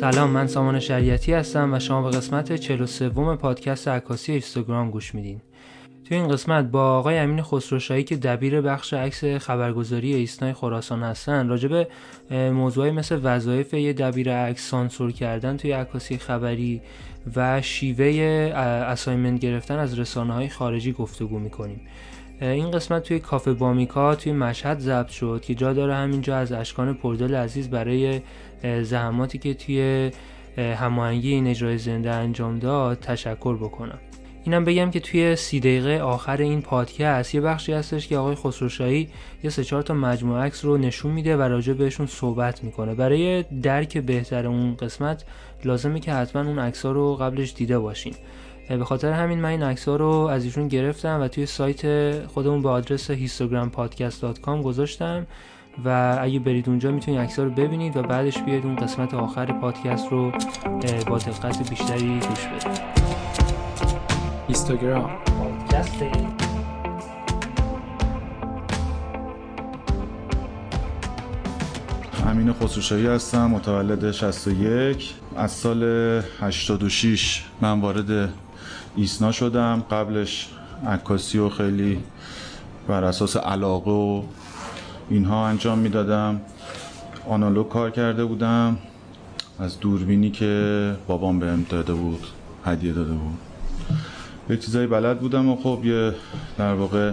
سلام من سامان شریعتی هستم و شما به قسمت 43 پادکست عکاسی اینستاگرام گوش میدین. تو این قسمت با آقای امین خسروشاهی که دبیر بخش عکس خبرگزاری ایسنای خراسان هستن راجع به موضوعی مثل وظایف یه دبیر عکس سانسور کردن توی عکاسی خبری و شیوه اسایمنت گرفتن از رسانه های خارجی گفتگو می‌کنیم. این قسمت توی کافه بامیکا توی مشهد ضبط شد که جا داره همینجا از اشکان پردل عزیز برای زحماتی که توی هماهنگی این اجرای زنده انجام داد تشکر بکنم. اینم بگم که توی سی دقیقه آخر این پادکست یه بخشی هستش که آقای خسروشاهی یه سه چهار تا مجموعه عکس رو نشون میده و راجع بهشون صحبت می‌کنه. برای درک بهتر اون قسمت لازمه که حتما اون عکس رو قبلش دیده باشین. به خاطر همین من این عکس رو از ایشون گرفتم و توی سایت خودمون به آدرس histogrampodcast.com گذاشتم. و اگه برید اونجا می‌تونید عکس رو ببینید و بعدش بیاید اون قسمت آخر پادکست رو با دقت بیشتری گوش بدید. اینستاگرام. امین خسروشاهی هستم متولد 61 از سال 86 من وارد ایسنا شدم. قبلش عکاسی و خیلی بر اساس علاقه و اینها انجام می‌دادم. آنالوگ کار کرده بودم. از دوربینی که بابام بهم داده بود هدیه داده بود. یه چیزایی بلد بودم و خب یه در واقع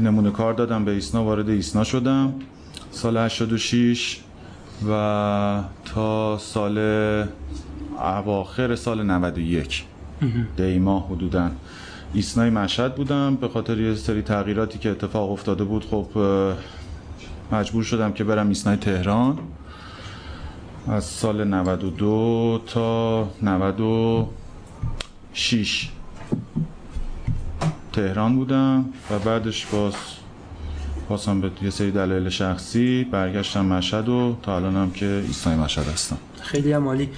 نمونه کار دادم به ایسنا وارد ایسنا شدم. سال 86 و تا سال اواخر سال 91 دیما حدودا. ایسنای مشهد بودم. به خاطر یه سری تغییراتی که اتفاق افتاده بود خب مجبور شدم که برم ایسنای تهران. از سال 92 تا 96 تهران بودم و بعدش باز پاسم به یه سری دلایل شخصی برگشتم مشهد و تا الانم که ایستای مشهد هستم. خیلی هم عالی.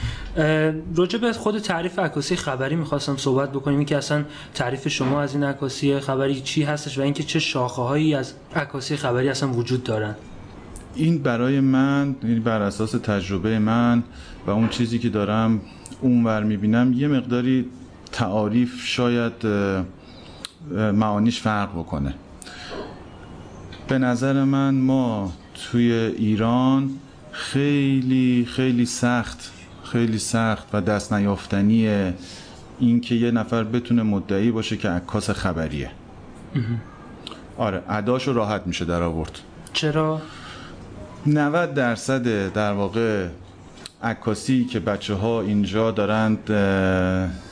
راجع به خود تعریف عکاسی خبری می‌خواستم صحبت بکنیم. که اصلا تعریف شما از این عکاسی خبری چی هستش و اینکه چه شاخه هایی از عکاسی خبری اصلا وجود دارن. این برای من یعنی بر اساس تجربه من و اون چیزی که دارم اونور می‌بینم یه مقداری تعاریف شاید معانیش فرق بکنه. به نظر من ما توی ایران خیلی خیلی سخت خیلی سخت و دست نیافتنیه این که یه نفر بتونه مدعی باشه که عکاس خبریه. آره اداشو راحت میشه در آورد چرا؟ 90 درصد در واقع عکاسی که بچه ها اینجا دارند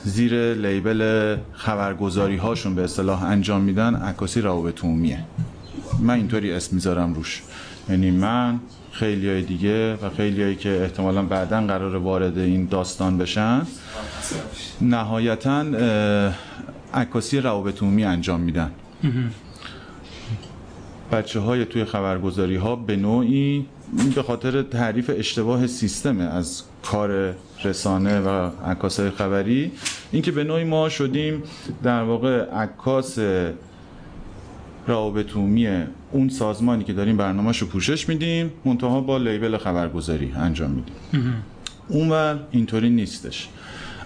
زیر لیبل خبرگزاری هاشون به اصطلاح انجام میدن عکاسی روابط عمومیه من اینطوری اسم می‌ذارم روش. یعنی من خیلی های دیگه و خیلی هایی که احتمالا بعدا قرار وارد این داستان بشن نهایتا عکاسی روابط عمومی انجام میدن. بچه های توی خبرگزاری ها به نوعی به خاطر تعریف اشتباه سیستم از کار رسانه و عکاس خبری اینکه به نوعی ما شدیم در واقع عکاس روابط اون سازمانی که داریم برنامهش رو پوشش میدیم منتها با لیبل خبرگزاری انجام میدیم. اونور اینطوری نیستش.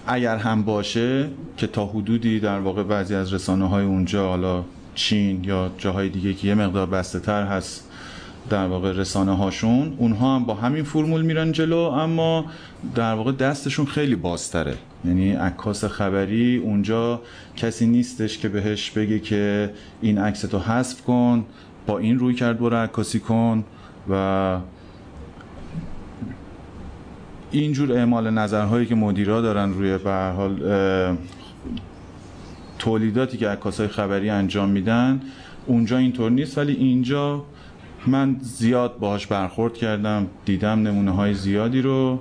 اگر هم باشه که تا حدودی در واقع بعضی از رسانه های اونجا حالا چین یا جاهای دیگه که یه مقدار بسته تر هست در واقع رسانه هاشون اونها هم با همین فرمول میرن جلو اما در واقع دستشون خیلی بازتره. یعنی عکاس خبری اونجا کسی نیستش که بهش بگه که این عکس تو حذف کن با این روی کرد برو عکاسی کن و اینجور اعمال نظرهایی که مدیرا دارن روی به حال تولیداتی که عکاسای خبری انجام میدن اونجا اینطور نیست. ولی اینجا من زیاد باهاش برخورد کردم دیدم نمونه های زیادی رو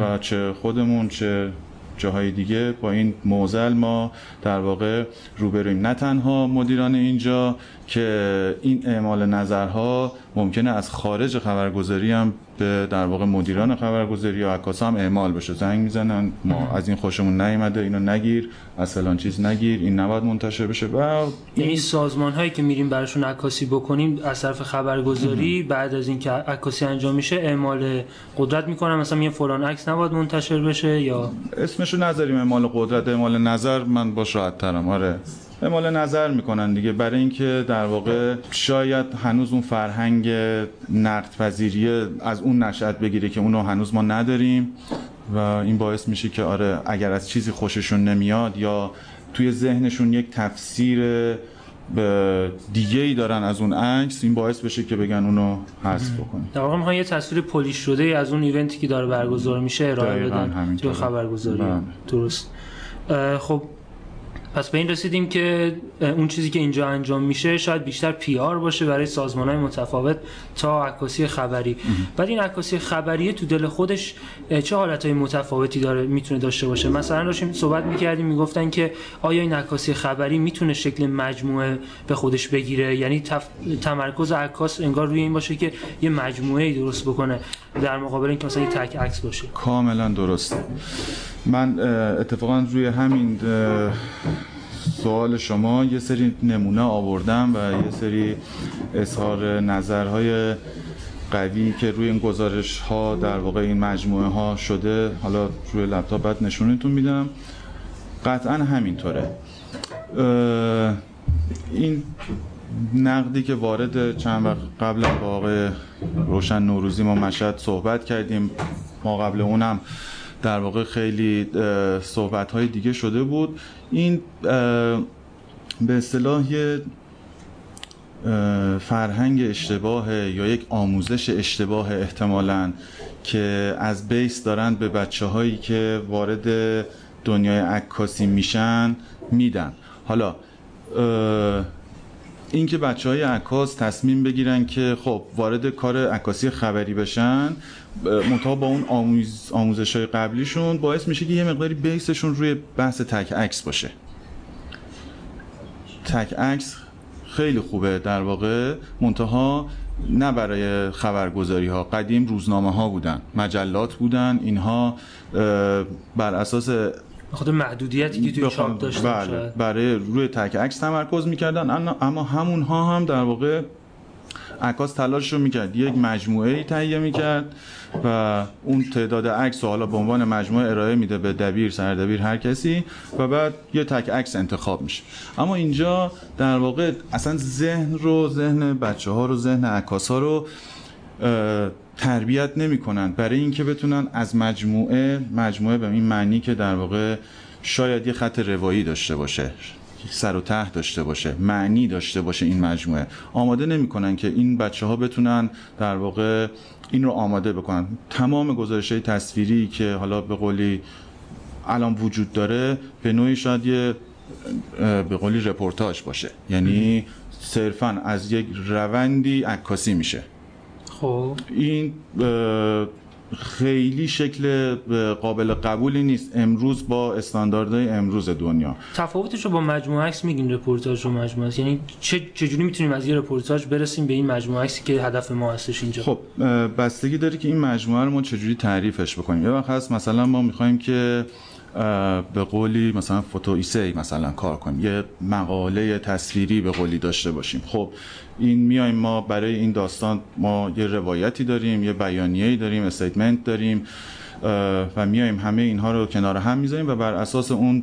و چه خودمون چه جاهای دیگه. با این موزل ما در واقع روبرویم نه تنها مدیران اینجا که این اعمال نظرها ممکنه از خارج خبرگزاری هم به در واقع مدیران خبرگزاری یا عکاسا هم اعمال بشه. زنگ می‌زنن ما از این خوشمون نیومده اینو نگیر از فلان چیز نگیر این نباید منتشر بشه. و یعنی سازمان هایی که میریم براشون عکاسی بکنیم از طرف خبرگزاری بعد از اینکه عکاسی انجام میشه اعمال قدرت می‌کنن. مثلا یه فلان عکس نباید منتشر بشه یا؟ اسمشو نذاریم اعمال قدرت اعمال نظر. من باش راحت ترم آره. اعمال نظر می‌کنن دیگه. برای اینکه در واقع شاید هنوز اون فرهنگ نقد پذیری از اون نشأت بگیره که اونو هنوز ما نداریم و این باعث میشه که آره اگر از چیزی خوششون نمیاد یا توی ذهنشون یک تفسیر دیگه ای دارن از اون عکس این باعث بشه که بگن اونو حذف بکنیم. در واقع می‌خوان یه تصویر پلیش شده از اون ایونتی که داره برگزار میشه ارائه بدن. تو خبرگزاری. بله. درست. خب پس به این رسیدیم که اون چیزی که اینجا انجام میشه شاید بیشتر پی آر باشه برای سازمان های متفاوت تا عکاسی خبری. بعد این عکاسی خبری تو دل خودش چه حالت های متفاوتی داره می‌تونه داشته باشه؟ مثلا داشتیم صحبت می‌کردیم می‌گفتن که آیا این عکاسی خبری می‌تونه شکل مجموعه به خودش بگیره؟ یعنی تف... تمرکز عکاس انگار روی این باشه که یه مجموعه ای درست بکنه در مقابل اینکه مثلا یه تک عکس باشه. کاملا درسته. من اتفاقا روی همین سوال شما یه سری نمونه آوردم و یه سری اظهار نظرهای قوی که روی این گزارش ها در واقع این مجموعه ها شده. حالا روی لپتاپ بعد نشونتون میدم. قطعا همینطوره. این نقدی که وارد چند وقت قبل با آقای روشن نوروزی ما مشهد صحبت کردیم. ما قبل اونم در واقع خیلی صحبت های دیگه شده بود. این به اصطلاح فرهنگ اشتباه یا یک آموزش اشتباه احتمالا که از بیس دارن به بچه هایی که وارد دنیای عکاسی میشن میدن. حالا اینکه بچه های عکاس تصمیم بگیرن که خب وارد کار عکاسی خبری بشن منتها با اون آموز، آموزش های قبلیشون باعث میشه که یه مقداری بیسشون روی بحث تک عکس باشه. تک عکس خیلی خوبه در واقع. منتها نه برای خبرگزاری ها قدیم روزنامه ها بودن مجلات بودن اینها بر اساس خود محدودیتی که توی چاپ داشتن بله برای روی تک عکس تمرکز می‌کردن. اما همونها هم در واقع عکاس تلاش رو می‌کرد. یک مجموعه ای تهیه می‌کرد. و اون تعداد عکس حالا به عنوان مجموعه ارائه میده به دبیر سردبیر هر کسی و بعد یه تک عکس انتخاب میشه. اما اینجا در واقع اصلا ذهن رو ذهن بچه ها رو ذهن عکاس ها رو تربیت نمی‌کنن. برای اینکه بتونن از مجموعه مجموعه به این معنی که در واقع شاید یه خط روایی داشته باشه. سر و ته داشته باشه معنی داشته باشه این مجموعه. آماده نمی‌کنن که این بچه ها بتونن در واقع این رو آماده بکنن. تمام گزارش های تصویری که حالا به قولی الان وجود داره به نوعی شاید یه به قولی رپورتاج باشه. یعنی صرفا از یک روندی عکاسی میشه. خب. این خیلی شکل قابل قبولی نیست. امروز با استانداردهای امروز دنیا. تفاوتش رو با مجموعه عکس میگین رپورتاج و مجموعه یعنی چه چجوری می‌تونیم از یه رپورتاج برسیم به این مجموعه عکسی که هدف ما هستش اینجا؟ خب بستگی داره که این مجموعه رو ما چجوری تعریفش بکنیم. یه وقت هست مثلا ما می‌خوایم که به قولی مثلا photo essay مثلا کار کنیم. یه مقاله تصویری به قولی داشته باشیم. خب این میایم ما برای این داستان ما یه روایتی داریم یه بیانیه‌ای داریم statement داریم و میایم همه اینها رو کنار هم می‌ذاریم و بر اساس اون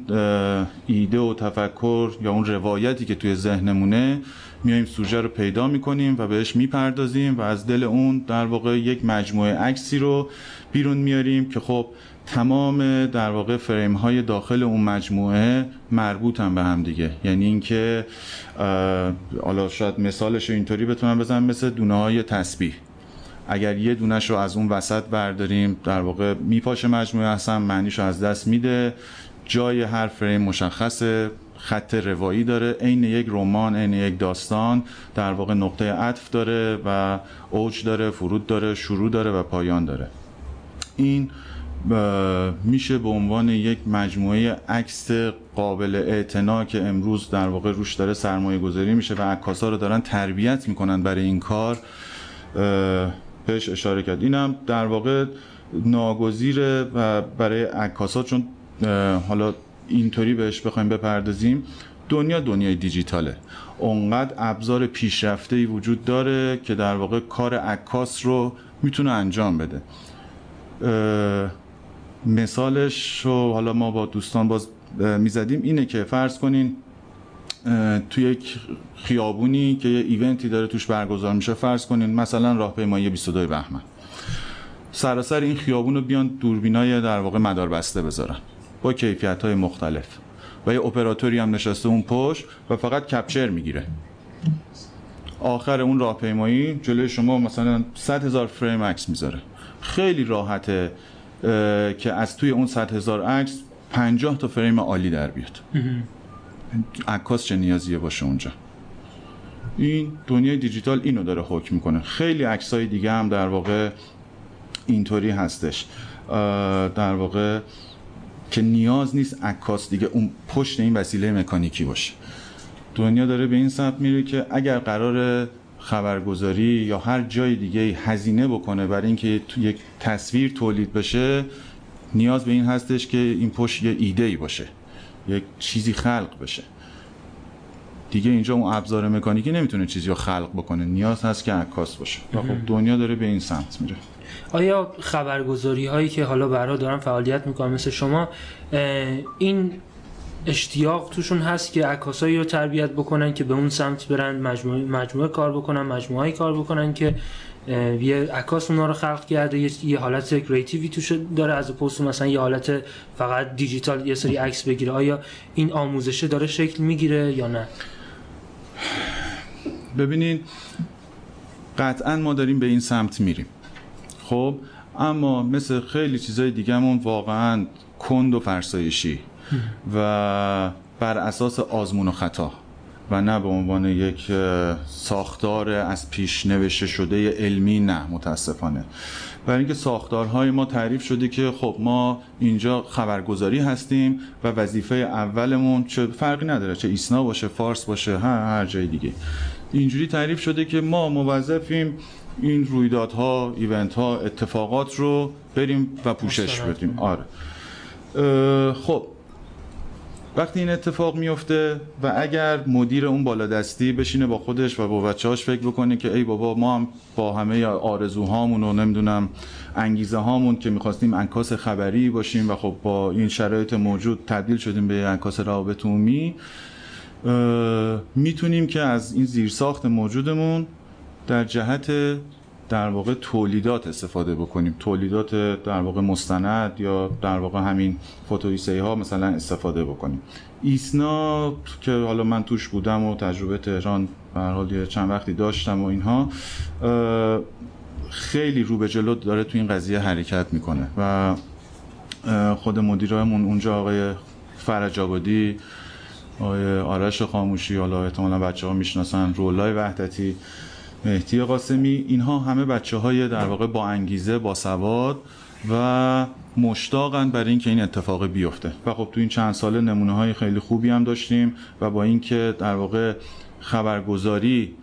ایده و تفکر یا اون روایتی که توی ذهنمونه میایم سوژه رو پیدا می‌کنیم و بهش می‌پردازیم و از دل اون در واقع یک مجموعه عکسی رو بیرون میاریم که خب تمام در واقع فریم های داخل اون مجموعه مربوطن به هم دیگه. یعنی اینکه حالا شاید مثالش اینطوری بتونم بزنم مثل دونه های تسبیح. اگر یه دونش رو از اون وسط برداریم در واقع میپاشه مجموعه اصلا معنیش رو از دست میده. جای هر فریم مشخصه خط روایی داره عین یک رمان عین یک داستان در واقع نقطه عطف داره و اوج داره فرود داره شروع داره و پایان داره. این میشه به عنوان یک مجموعه عکس قابل اعتنا که امروز در واقع روش داره سرمایه گذاری میشه و عکاسا رو دارن تربیت می‌کنن برای این کار بهش اشاره کرد. اینم در واقع ناگزیره و برای عکاسا چون حالا اینطوری بهش بخوایم بپردازیم دنیا دنیای دیجیتاله. اونقدر ابزار پیشرفته ای وجود داره که در واقع کار عکاس رو می‌تونه انجام بده. مثالش رو حالا ما با دوستان باز می‌زدیم. اینه که فرض کنین توی یک خیابونی که یه ایونتی داره توش برگزار میشه فرض کنین مثلا راهپیمایی 22 بهمن. سراسر این خیابون رو بیان دوربینای در واقع مدار بسته بذارن. با کیفیت های مختلف. و یه اپراتوری هم نشسته اون پشت و فقط کپچر می‌گیره. آخر اون راهپیمایی جلوی شما مثلا 100 هزار فریم عکس می‌ذاره. خیلی راحته. که از توی اون 100 هزار عکس 50 تا فریم عالی در بیاد. عکاس چه نیازیه باشه اونجا؟ این دنیای دیجیتال اینو داره حکم می‌کنه. خیلی عکسای دیگه هم در واقع اینطوری هستش. در واقع که نیاز نیست عکاس دیگه اون پشت این وسیله مکانیکی باشه. دنیا داره به این سمت میره که اگر قرار خبرگزاری یا هر جای دیگه هزینه بکنه برای اینکه تو یک تصویر تولید بشه نیاز به این هستش که این پشت یه ایده ای باشه یک چیزی خلق بشه. دیگه اینجا اون ابزار مکانیکی نمی‌تونه چیزی رو خلق بکنه. نیاز هست که عکاس باشه. و خب دنیا داره به این سمت میره. آیا خبرگزاری هایی که حالا برها دارن فعالیت می‌کنن مثل شما این اشتیاق توشون هست که عکاسایی رو تربیت بکنن که به اون سمت برن مجموعه, مجموعه کار بکنن مجموعه کار بکنن که یه عکاس اونا رو خلق کرده یه, حالت کریتیوی توش داره از پست مثلا یه حالت فقط دیجیتال یه سری عکس بگیره. آیا این آموزشه داره شکل می‌گیره یا نه؟ ببینین قطعا ما داریم به این سمت میریم. خب اما مثل خیلی چیزای دیگهمون واقعا کند و فرسایشی. و بر اساس آزمون و خطا و نه به عنوان یک ساختار از پیش نوشته شده علمی نه متاسفانه. برای اینکه ساختارهای ما تعریف شده که خب ما اینجا خبرگزاری هستیم و وظیفه اولمون چه فرقی نداره چه ایسنا باشه فارس باشه هر هر جای دیگه. اینجوری تعریف شده که ما موظفیم این رویدادها ایونت ها اتفاقات رو بریم و پوشش بدیم. آره. خب وقتی این اتفاق میفته و اگر مدیر اون بالادستی بشینه با خودش و با بچه‌هاش فکر بکنه که ای بابا ما هم با همه آرزوهامون و نمی‌دونم انگیزه هامون که می‌خواستیم انکاس خبری باشیم و خب با این شرایط موجود تبدیل شدیم به انکاس روابط عمومی می‌تونیم که از این زیرساخت موجودمون در جهت در واقع تولیدات استفاده بکنیم. تولیدات در واقع مستند یا در واقع همین فوتویسه ها مثلا استفاده بکنیم. ایسنا که حالا من توش بودم و تجربه تهران به حال چند وقتی داشتم و اینها خیلی رو به جلو داره تو این قضیه حرکت می‌کنه و خود مدیرمون اونجا آقای فرج آبادی آقای آرش خاموشی حالا احتمالا بچه ها می‌شناسن رولای وحدتی مهدی قاسمی اینها همه بچه های در واقع با انگیزه با سواد و مشتاقن برای اینکه این اتفاق بیفته. و خب تو این چند ساله نمونه های خیلی خوبی هم داشتیم و با اینکه در واقع خبرگزاری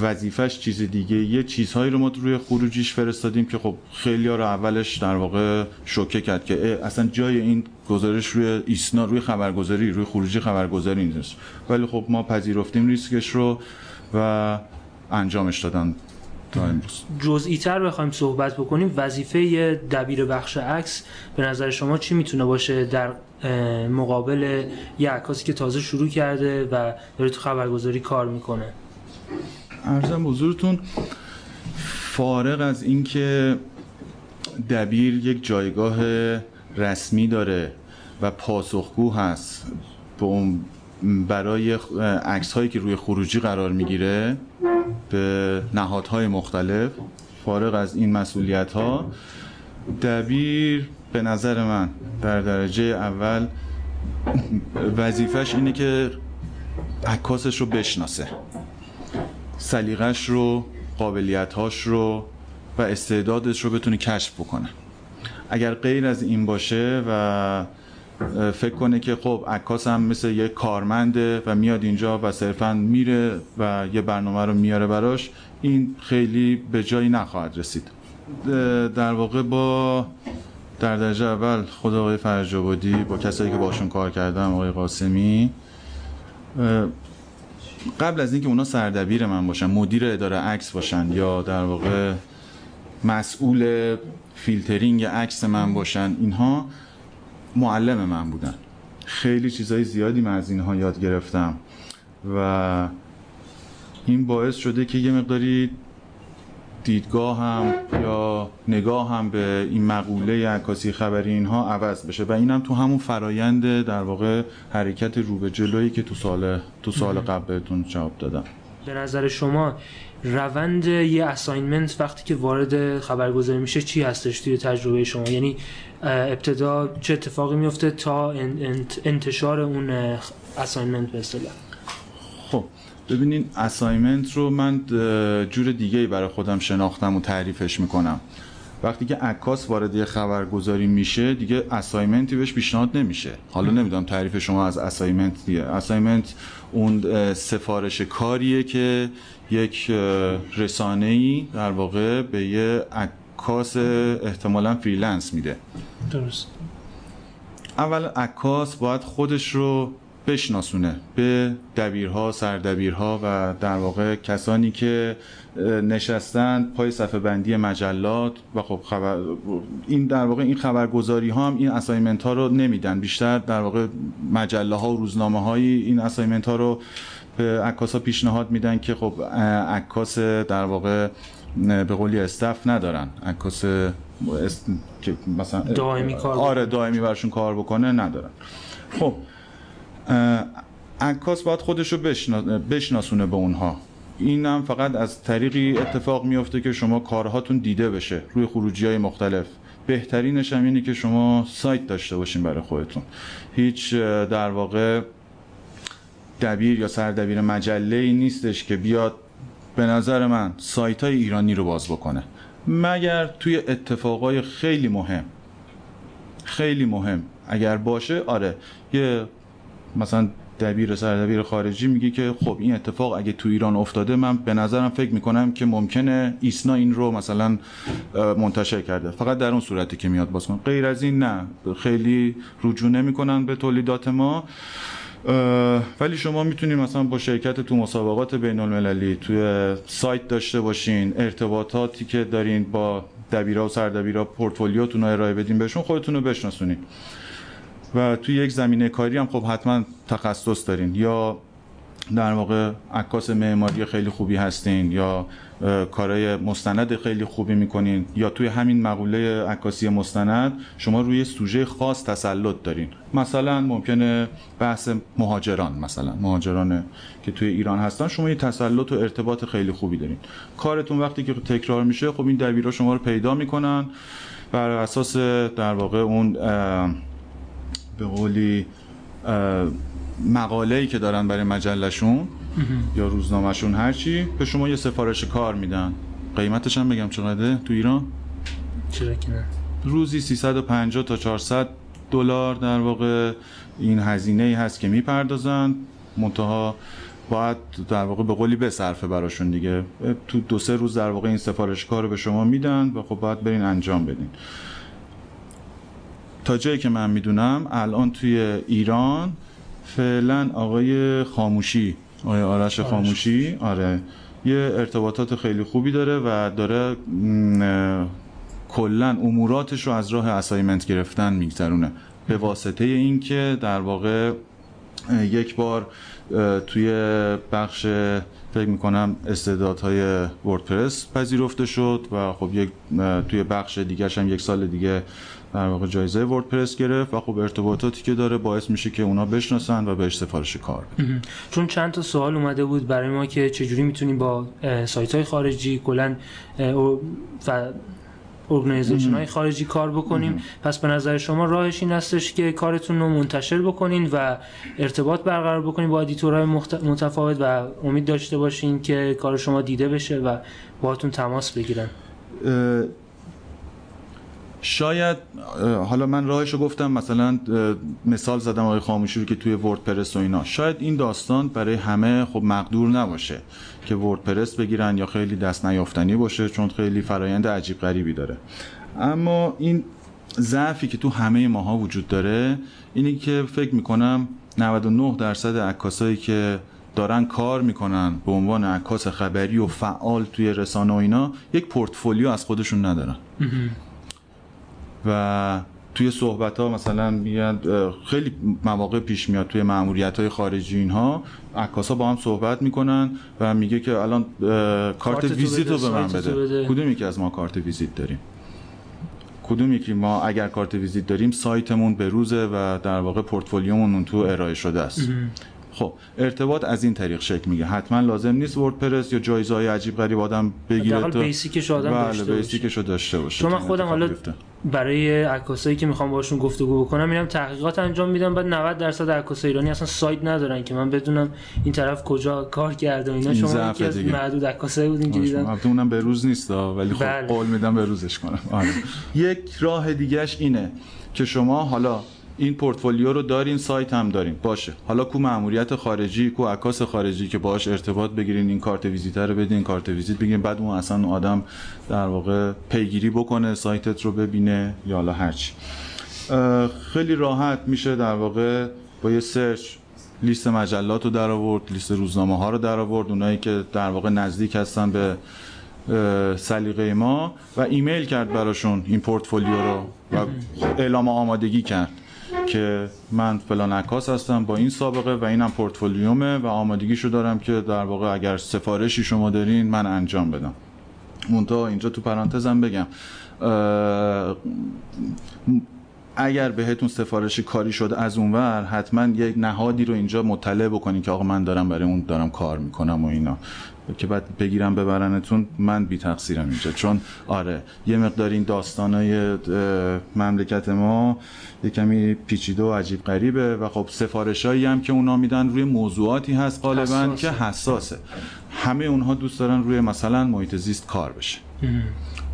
وظیفش چیز دیگه یه چیزهایی رو ما روی خروجیش فرستادیم که خب خیلی ها رو اولش در واقع شوکه کرد که اصلا جای این گزارش روی ایسنا روی خبرگزاری روی خروجی خبرگزاری نیست. ولی خب ما پذیرفتیم ریسکش رو. و انجامش دادن تا امروز. جزئی تر بخوایم صحبت بکنیم وظیفه دبیر بخش عکس به نظر شما چی می‌تونه باشه در مقابل یه عکاسی که تازه شروع کرده و داره تو خبرگزاری کار می‌کنه؟ ارزم حضورتون فارغ از اینکه دبیر یک جایگاه رسمی داره و پاسخگو هست به اون برای عکس هایی که روی خروجی قرار می‌گیره به نهادهای مختلف فارغ از این مسئولیت ها دبیر به نظر من در درجه اول وظیفش اینه که عکاسش رو بشناسه سلیقش رو قابلیتهاش رو و استعدادش رو بتونه کشف بکنه. اگر غیر از این باشه و فکر کنه که خب عکاس هم مثل یک کارمنده و میاد اینجا و صرفا میره و یه برنامه رو میاره براش این خیلی به جایی نخواهد رسید. در واقع با در درجه اول خود آقای فرجابادی با کسایی که باشون کار کردم آقای قاسمی قبل از اینکه اونا سردبیر من باشن مدیر اداره عکس باشن یا در واقع مسئول فیلترینگ عکس من باشن اینها معلم من بودن. خیلی چیزهای زیادی من از اینها یاد گرفتم و این باعث شده که یه مقداری دیدگاه هم یا نگاه هم به این مقوله عکاسی خبری اینها عوض بشه و اینم تو همون فرایند در واقع حرکت رو به جلویی که تو سال تو سال قبل بهتون جواب دادم. به نظر شما روند یه assignment وقتی که وارد خبرگزاری میشه چی هستش توی تجربه شما؟ یعنی ابتدا چه اتفاقی میفته تا انتشار اون assignment به اصطلاح؟ خب ببینین assignment رو من جور دیگه برای خودم شناختم و تعریفش می‌کنم. وقتی که عکاس وارد یه خبرگزاری میشه دیگه assignment ی بهش پیشنهاد نمیشه. حالا نمی‌دونم تعریف شما از assignment دیگه. assignment اون سفارش کاریه که یک رسانه ای در واقع به یه عکاس احتمالا freelance میده. درست. اول عکاس باید خودش رو بشناسونه به دبیرها سردبیرها و در واقع کسانی که نشستن پای صفحه بندی مجلات و خب خبر این در واقع این خبرگزاری ها هم این assignment ها رو نمیدن. بیشتر در واقع مجله ها و روزنامه هایی این اسایمنت ها رو به عکاس ها پیشنهاد میدن که خب عکاس در واقع به قولی استف ندارن. عکاس است... که مثلا دائمی کار آره دائمی برشون کار بکنه ندارن. خب عکاس باید خودش رو بشناسونه به اونها. این هم فقط از طریقی اتفاق میفته که شما کارهاتون دیده بشه روی خروجی های مختلف. بهترینش هم اینه که شما سایت داشته باشین برای خودتون. هیچ در واقع دبیر یا سردبیر مجله ای نیستش که بیاد به نظر من سایت های ایرانی رو باز بکنه. مگر توی اتفاقای خیلی مهم خیلی مهم اگر باشه آره یه مثلا دبیر سردبیر خارجی میگه که خب این اتفاق اگه تو ایران افتاده من به نظرم فکر می‌کنم که ممکنه ایسنا این رو مثلا منتشر کرده. فقط در اون صورتی که میاد باز کن. غیر از این نه خیلی رجوع نمی‌کنن به تولیدات ما. ولی شما می‌تونید مثلا با شرکت تو مسابقات بین المللی توی سایت داشته باشین ارتباطاتی که دارین با دبیرا و سردبیرا پورتفولیوتون رو ارائه بدین بهشون خودتون رو بشناسونین. و توی یک زمینه کاری هم خب حتما تخصص دارین. یا در واقع عکاس معماری خیلی خوبی هستین یا کارهای مستند خیلی خوبی می‌کنین یا توی همین مقوله عکاسی مستند شما روی سوژه خاص تسلط دارین. مثلا ممکنه بحث مهاجران مثلا مهاجران که توی ایران هستن شما یه تسلط و ارتباط خیلی خوبی دارین. کارتون وقتی که تکرار میشه خب این دبیرا شما رو پیدا می‌کنن بر اساس در واقع اون به قولی مقاله ای که دارن برای مجلشون یا روزنامهشون هرچی به شما یه سفارش کار میدن. قیمتش هم بگم چقدره تو ایران؟ چرا که نه. روزی 350 تا 400 دلار در واقع این هزینه ای هست که می‌پردازن. منتها باید در واقع به قولی بصرفه براشون دیگه. تو دو سه روز در واقع این سفارش کار رو به شما میدن و خب باید برین انجام بدین. تا جایی که من می‌دونم الان توی ایران فعلا آقای خاموشی آقای آرش خاموشی. آره. یه ارتباطات خیلی خوبی داره و داره کلا اموراتش رو از راه اسایمنت گرفتن میگذرونه. به واسطه اینکه در واقع یک بار توی بخش فکر می‌کنم استعدادهای وردپرس پذیرفته شد و خب یک توی بخش دیگرش هم یک سال دیگه در واقع جایزه ورلدپرس گرفت و خب ارتباطاتی که داره باعث میشه که اونا بشناسن و بهش سفارش کار بدن. چون چند تا سوال اومده بود برای ما که چجوری می‌تونیم با سایت های خارجی کلا و organization های خارجی کار بکنیم. پس به نظر شما راهش این هستش که کارتون رو منتشر بکنین و ارتباط برقرار بکنین با editor های متفاوت و امید داشته باشین که کار شما دیده بشه و باهاتون تماس بگیرن. شاید حالا من راهشو گفتم مثلا مثال زدم آقای خاموشی رو که توی وردپرس و اینا. شاید این داستان برای همه خب مقدور نباشه که وردپرس بگیرن یا خیلی دست نیافتنی باشه چون خیلی فرایند عجیب غریبی داره. اما این ضعفی که تو همه ماها وجود داره اینی که فکر می‌کنم 99 درصد عکاسایی که دارن کار می‌کنن به عنوان عکاس خبری و فعال توی رسانه و اینا یک پورتفولیو از خودشون ندارن. و توی صحبت ها مثلا میاد خیلی مواقع پیش میاد توی ماموریت های خارجی اینها عکاس ها با هم صحبت می‌کنن و میگه که الان کارت ویزیت رو به من بده. کدوم یکی از ما کارت ویزیت داریم؟ کدوم یکی ما اگر کارت ویزیت داریم سایتمون به روزه و در واقع پورتفولیومون تو ارائه شده است. خب ارتباط از این طریق شکل میگه حتما لازم نیست وردپرس یا جایزه های عجیب غریب آدم بگیره تا بیسیکش آدم بله داشته داشته باشه. چون من خودم حالا برای عکاسایی که می‌خوام باشون گفتگو بکنم میرم تحقیقات انجام میدم. بعد 90 درصد عکاسای ایرانی اصلا سایت ندارن که من بدونم این طرف کجا کار کرده و اینا. شما یکی از معدود عکاسایی بودین که دیدم. البته اونم به روز نیست ولی خب بله. قول میدم به روزش کنم. آره. یک راه دیگهش اینه که شما حالا این پورتفولیو رو دارین سایت هم دارین. باشه. حالا کو ماموریت خارجی کو عکاس خارجی که باش ارتباط بگیرین این کارت ویزیت رو بدین کارت ویزیت بگیرین. بعد اون اصلا آدم در واقع پیگیری بکنه سایتت رو ببینه یا حالا هرچی خیلی راحت میشه در واقع با یه search لیست مجلات رو در آورد لیست روزنامه ها رو در آورد اونایی که در واقع نزدیک هستن به سلیقه ما و ایمیل کرد براشون این پورتفولیو رو و اعلام آمادگی کرد. که من فلان عکاس هستم با این سابقه و اینم پورتفولیومه و آمادگیشو دارم که در واقع اگر سفارشی شما دارین من انجام بدم. مونتا اینجا تو پرانتزم بگم اگر بهتون سفارشی کاری شد از اونور حتما یک نهادی رو اینجا مطلع بکنین که آقا من دارم برای اون دارم کار می‌کنم و اینا. که بعد بگیرم ببرنتون من بی تقصیرم اینجا. چون آره یه مقدار این داستانای مملکت ما یه کمی پیچیده و عجیب غریبه و خب سفارشایی هم که اونا میدن روی موضوعاتی هست غالبا که حساسه. همه اونها دوست دارن روی مثلا محیط زیست کار بشه.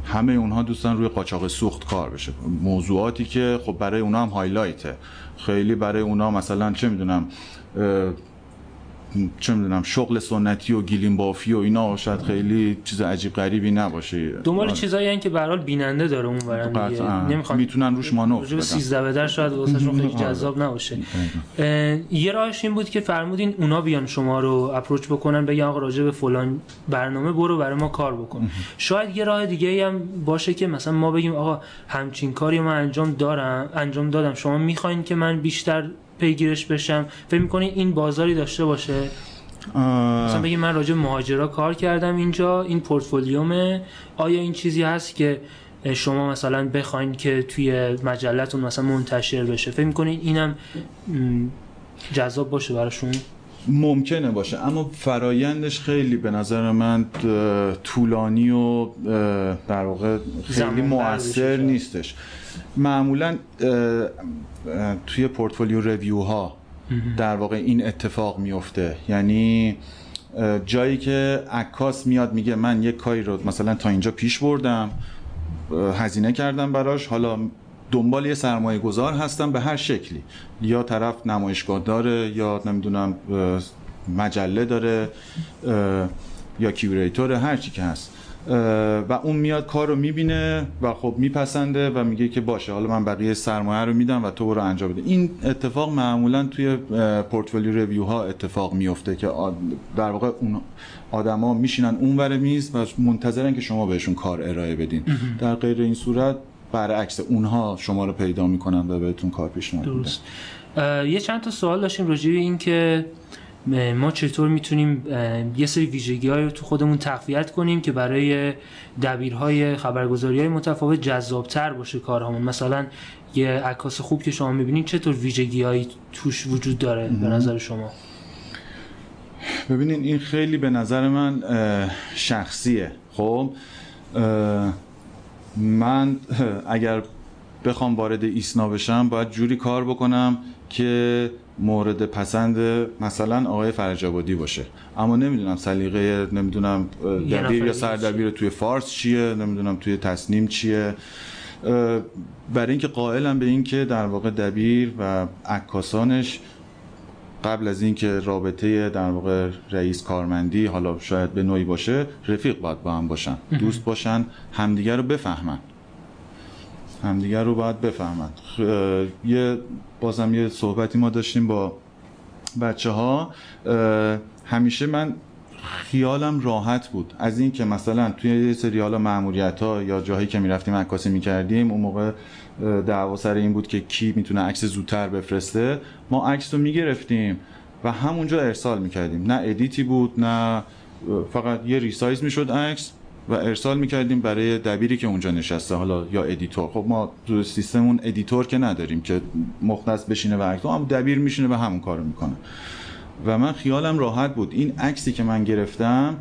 همه اونها دوستن روی قاچاق سوخت کار بشه. موضوعاتی که خب برای اونها هم هایلایته خیلی برای اونها مثلا چه می‌دونم چه می‌دونم شغل سنتی و گیلین بافی و اینا شاید خیلی چیز عجیب غریبی نباشه. دنبال آره. چیزایی که به حال بیننده داره اون برن دیگه. نمی‌خوان می‌تونن روش مانور بدن. 13 بدر شاید واسهشون خیلی آره. جذاب نباشه. یه راهش این بود که فرمودین اونا بیان شما رو اپروچ بکنن بگن آقا راجع به فلان برنامه برو برای ما کار بکن. شاید یه راه دیگه هم باشه که مثلا ما بگیم آقا همچین کاری ما انجام دارم انجام دادم. شما می‌خواین که من بیشتر پیگیرش بشم. فکر می‌کنی این بازاری داشته باشه؟ مثلا بگیم من راجع مهاجرا کار کردم اینجا این پورتفولیومه. آیا این چیزی هست که شما مثلا بخواین که توی مجلتون مثلا منتشر بشه؟ فکر می‌کنین اینم جذاب باشه براشون؟ ممکنه باشه اما فرایندش خیلی به نظر من طولانی و در واقع خیلی مؤثر نیستش. معمولا توی portfolio review ها در واقع این اتفاق میفته یعنی جایی که عکاس میاد میگه من یک کاری رو مثلا تا اینجا پیش بردم هزینه کردم براش حالا دنبال یه سرمایه گذار هستم به هر شکلی. یا طرف نمایشگاه داره یا نمی‌دونم مجله داره یا curator هر چی که هست. و اون میاد کار رو می‌بینه و خب میپسنده و میگه که باشه حالا من بقیه سرمایه رو میدم و تو رو انجام بده. این اتفاق معمولا توی پورتفولیو ریویو ها اتفاق میفته که در واقع اون آدما میشینن اونور میز و منتظرن که شما بهشون کار ارائه بدین. در غیر این صورت برعکس اونها شما رو پیدا می‌کنن و بهتون کار پیشنهاد میدن یه چند تا سوال داشتیم راجع این که ما چطور می‌تونیم یه سری ویژگی های رو تو خودمون تقویت کنیم که برای دبیرهای خبرگزاری های متفاوت جذابتر باشه کارهامون. مثلا یه عکاس خوب که شما می‌بینید چطور ویژگی هایی توش وجود داره به نظر شما؟ ببینین این خیلی به نظر من شخصیه. خب من اگر بخوام وارد ایسنا بشم باید جوری کار بکنم که مورد پسند مثلا آقای فرجابادی باشه. اما نمی‌دونم سلیقه نمی‌دونم دبیر یا سردبیر توی فارس چیه نمی‌دونم توی تصنیم چیه. برای اینکه قائلم به اینکه در واقع دبیر و عکاسانش قبل از اینکه رابطه در واقع رئیس کارمندی حالا شاید به نوعی باشه رفیق باید با هم باشن دوست باشن همدیگر رو بفهمن. همدیگر رو باید بفهمن. یه بازم یه صحبتی ما داشتیم با بچه ها همیشه من خیالم راحت بود. از اینکه مثلا توی یه سری حالا ها یا جاهایی که می‌رفتیم عکاسی می‌کردیم اون موقع دعوا سر این بود که کی می‌تونه عکس زودتر بفرسته. ما عکس رو می‌گرفتیم و همونجا ارسال می‌کردیم. نه edit ی بود نه فقط یه resize می‌شد عکس و ارسال می‌کردیم برای دبیری که اونجا نشسته حالا یا editor. خب ما تو سیستممون editor که نداریم که مختص بشینه و عکس اما دبیر میشینه و همون کارو می‌کنه. و من خیالم راحت بود. این عکسی که من گرفتم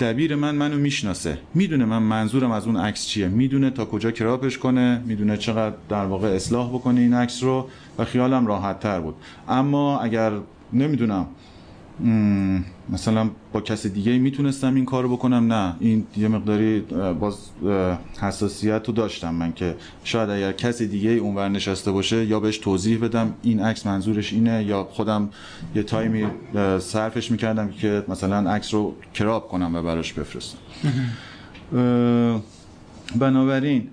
دبیر من منو می‌شناسه. می‌دونه من منظورم از اون عکس چیه. می‌دونه تا کجا crop ش کنه. می‌دونه چقدر در واقع اصلاح بکنه این عکس رو. و خیالم راحت تر بود. اما اگر نمی‌دونم مثلا با کسی دیگه می‌تونستم این کارو بکنم. نه این یه مقداری باز حساسیت رو داشتم من که شاید اگر کسی دیگه اونور نشسته باشه یا بهش توضیح بدم این عکس منظورش اینه یا خودم یه تایمی صرفش می‌کردم که مثلا عکس رو کراب کنم و براش بفرستم. بنابراین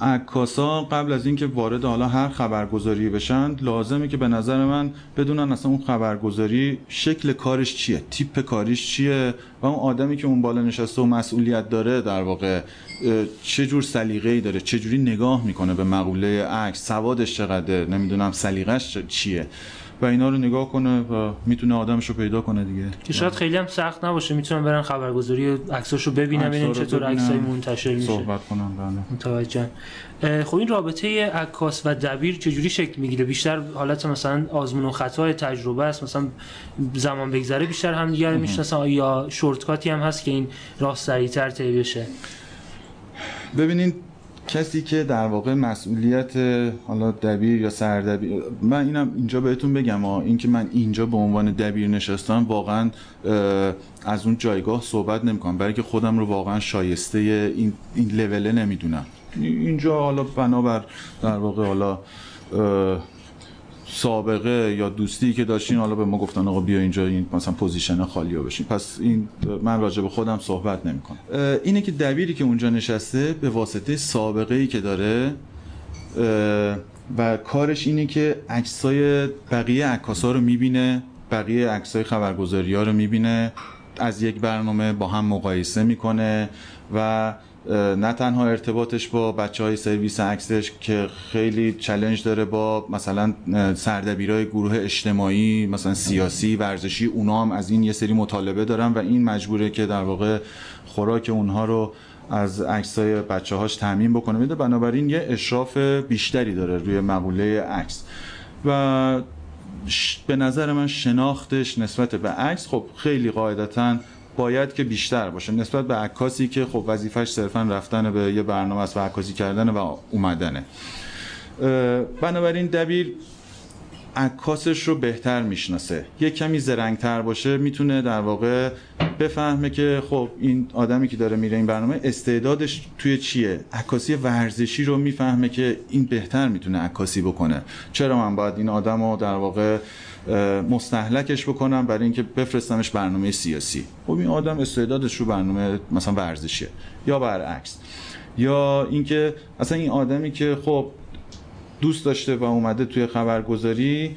عکاسا قبل از اینکه وارد حالا هر خبرگزاری بشن لازمه که به نظر من بدونن اصلا اون خبرگزاری شکل کارش چیه تیپ کاریش چیه و اون آدمی که اون بالا نشسته و مسئولیت داره در واقع چه جور سلیقه‌ای داره چه جوری نگاه می‌کنه به مقوله عکس سوادش چقدره نمی‌دونم سلیقش چیه. و اینا رو نگاه کنه و می‌تونه آدمش رو پیدا کنه دیگه. که شاید خیلی هم سخت نباشه می‌تونن برن خبرگزاری عکساش رو ببینن ببینن چطور عکسای منتشر میشه. صحبت کنن بله. متوجه خب این رابطه عکاس و دبیر چجوری شکل می‌گیره؟ بیشتر حالت مثلا آزمون و خطای تجربه است مثلا زمان بگذره بیشتر هم دیگه می‌شناسن. یا شورتکاتی هم هست که این راه سریعتر طی بشه؟ ببینین کسی که در واقع مسئولیت حالا دبیر یا سردبیر من اینم اینجا بهتون بگم ها اینکه من اینجا به عنوان دبیر نشستم واقعا از اون جایگاه صحبت نمی‌کنم برای که خودم رو واقعا شایسته این این لوله نمی‌دونم. اینجا حالا بنابر در واقع حالا سابقه یا دوستی که داشتین حالا به ما گفتن آقا بیا اینجا این مثلا پوزیشن خالی رو بشین. پس این من راجع به خودم صحبت نمی‌کنم. اینه که دبیری که اونجا نشسته به واسطه سابقه ای که داره و کارش اینه که عکسای بقیه عکاسا رو می‌بینه بقیه عکسای خبرگزاری ها رو می‌بینه از یک برنامه با هم مقایسه می‌کنه و نه تنها ارتباطش با بچه های سرویس عکسش که خیلی چلنج داره با مثلا سردبیرای گروه اجتماعی مثلا سیاسی ورزشی اونا هم از این یه سری مطالبه دارن و این مجبوره که در واقع خوراک اونها رو از عکسای بچه هاش تعمین بکنه. میده بنابراین یه اشراف بیشتری داره روی مقوله عکس. و به نظر من شناختش نسبت به عکس خب خیلی قاعدتا باید که بیشتر باشه. نسبت به عکاسی که خب وظیفش صرفا رفتن به یه برنامه است و عکاسی کردن و اومدنه. بنابراین دبیر عکاسش رو بهتر می‌شناسه. یه کمی زرنگتر باشه می‌تونه در واقع بفهمه که خب این آدمی که داره میره این برنامه استعدادش توی چیه. عکاسی ورزشی رو می‌فهمه که این بهتر می‌تونه عکاسی بکنه. چرا من باید این آدم رو در واقع مستحلکش بکنم برای اینکه بفرستمش برنامه سیاسی. خب این آدم استعدادش رو برنامه مثلا ورزشیه یا برعکس. یا اینکه اصلا این آدمی که خب دوست داشته و اومده توی خبرگزاری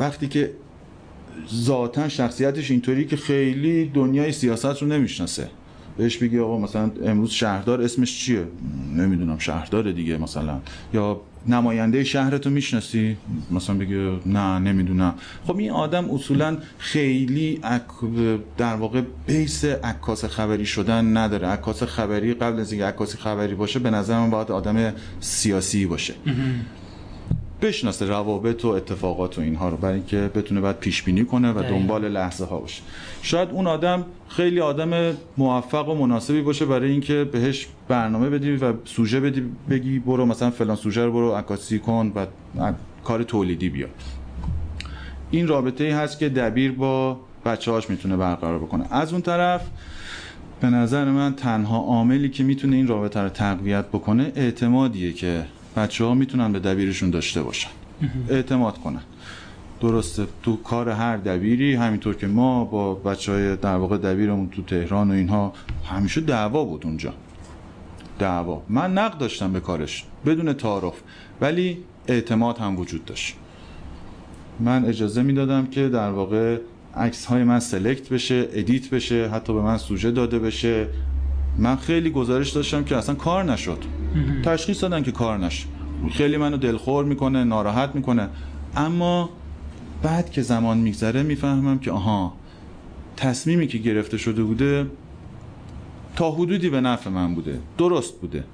وقتی که ذاتا شخصیتش اینطوری که خیلی دنیای سیاست رو نمی‌شناسه. بهش بگی آقا مثلا امروز شهردار اسمش چیه؟ نمی‌دونم شهردار دیگه مثلا. یا نماینده شهرتو می‌شناسی؟ مثلا بگه نه نمی‌دونم. خب این آدم اصولا خیلی در واقع بیس عکاس خبری شدن نداره. عکاس خبری قبل از اینکه عکاسی خبری باشه به نظر من باید آدم سیاسی باشه. بشناسه روابط و اتفاقات و اینها رو برای اینکه بتونه بعد پیش بینی کنه و دنبال لحظه ها باشه. شاید اون آدم خیلی آدم موفق و مناسبی باشه برای اینکه بهش برنامه بدی و سوژه بدی بگی برو مثلا فلان سوژه رو برو عکاسی کن و کار تولیدی بیا این رابطه ای هست که دبیر با بچه هاش می‌تونه برقرار بکنه. از اون طرف به نظر من تنها عاملی که می‌تونه این رابطه رو تقویت بکنه اعتمادیه که بچه ها می‌تونن به دبیرشون داشته باشن. اعتماد کنن. درسته تو کار هر دبیری همینطور که ما با بچه های در واقع دبیرمون تو تهران و اینها همیشه دعوا بود اونجا. دعوا. من نقد داشتم به کارش بدون تعارف ولی اعتماد هم وجود داشت. من اجازه می‌دادم که در واقع عکس های من سلکت بشه ادیت بشه حتی به من سوژه داده بشه. من خیلی گزارش داشتم که اصلا کار نشد. تشخیص دادن که کار نشد. خیلی منو دلخور می‌کنه ناراحت می‌کنه. اما بعد که زمان میگذره می‌فهمم که آها تصمیمی که گرفته شده بوده تا حدودی به نفع من بوده. درست بوده.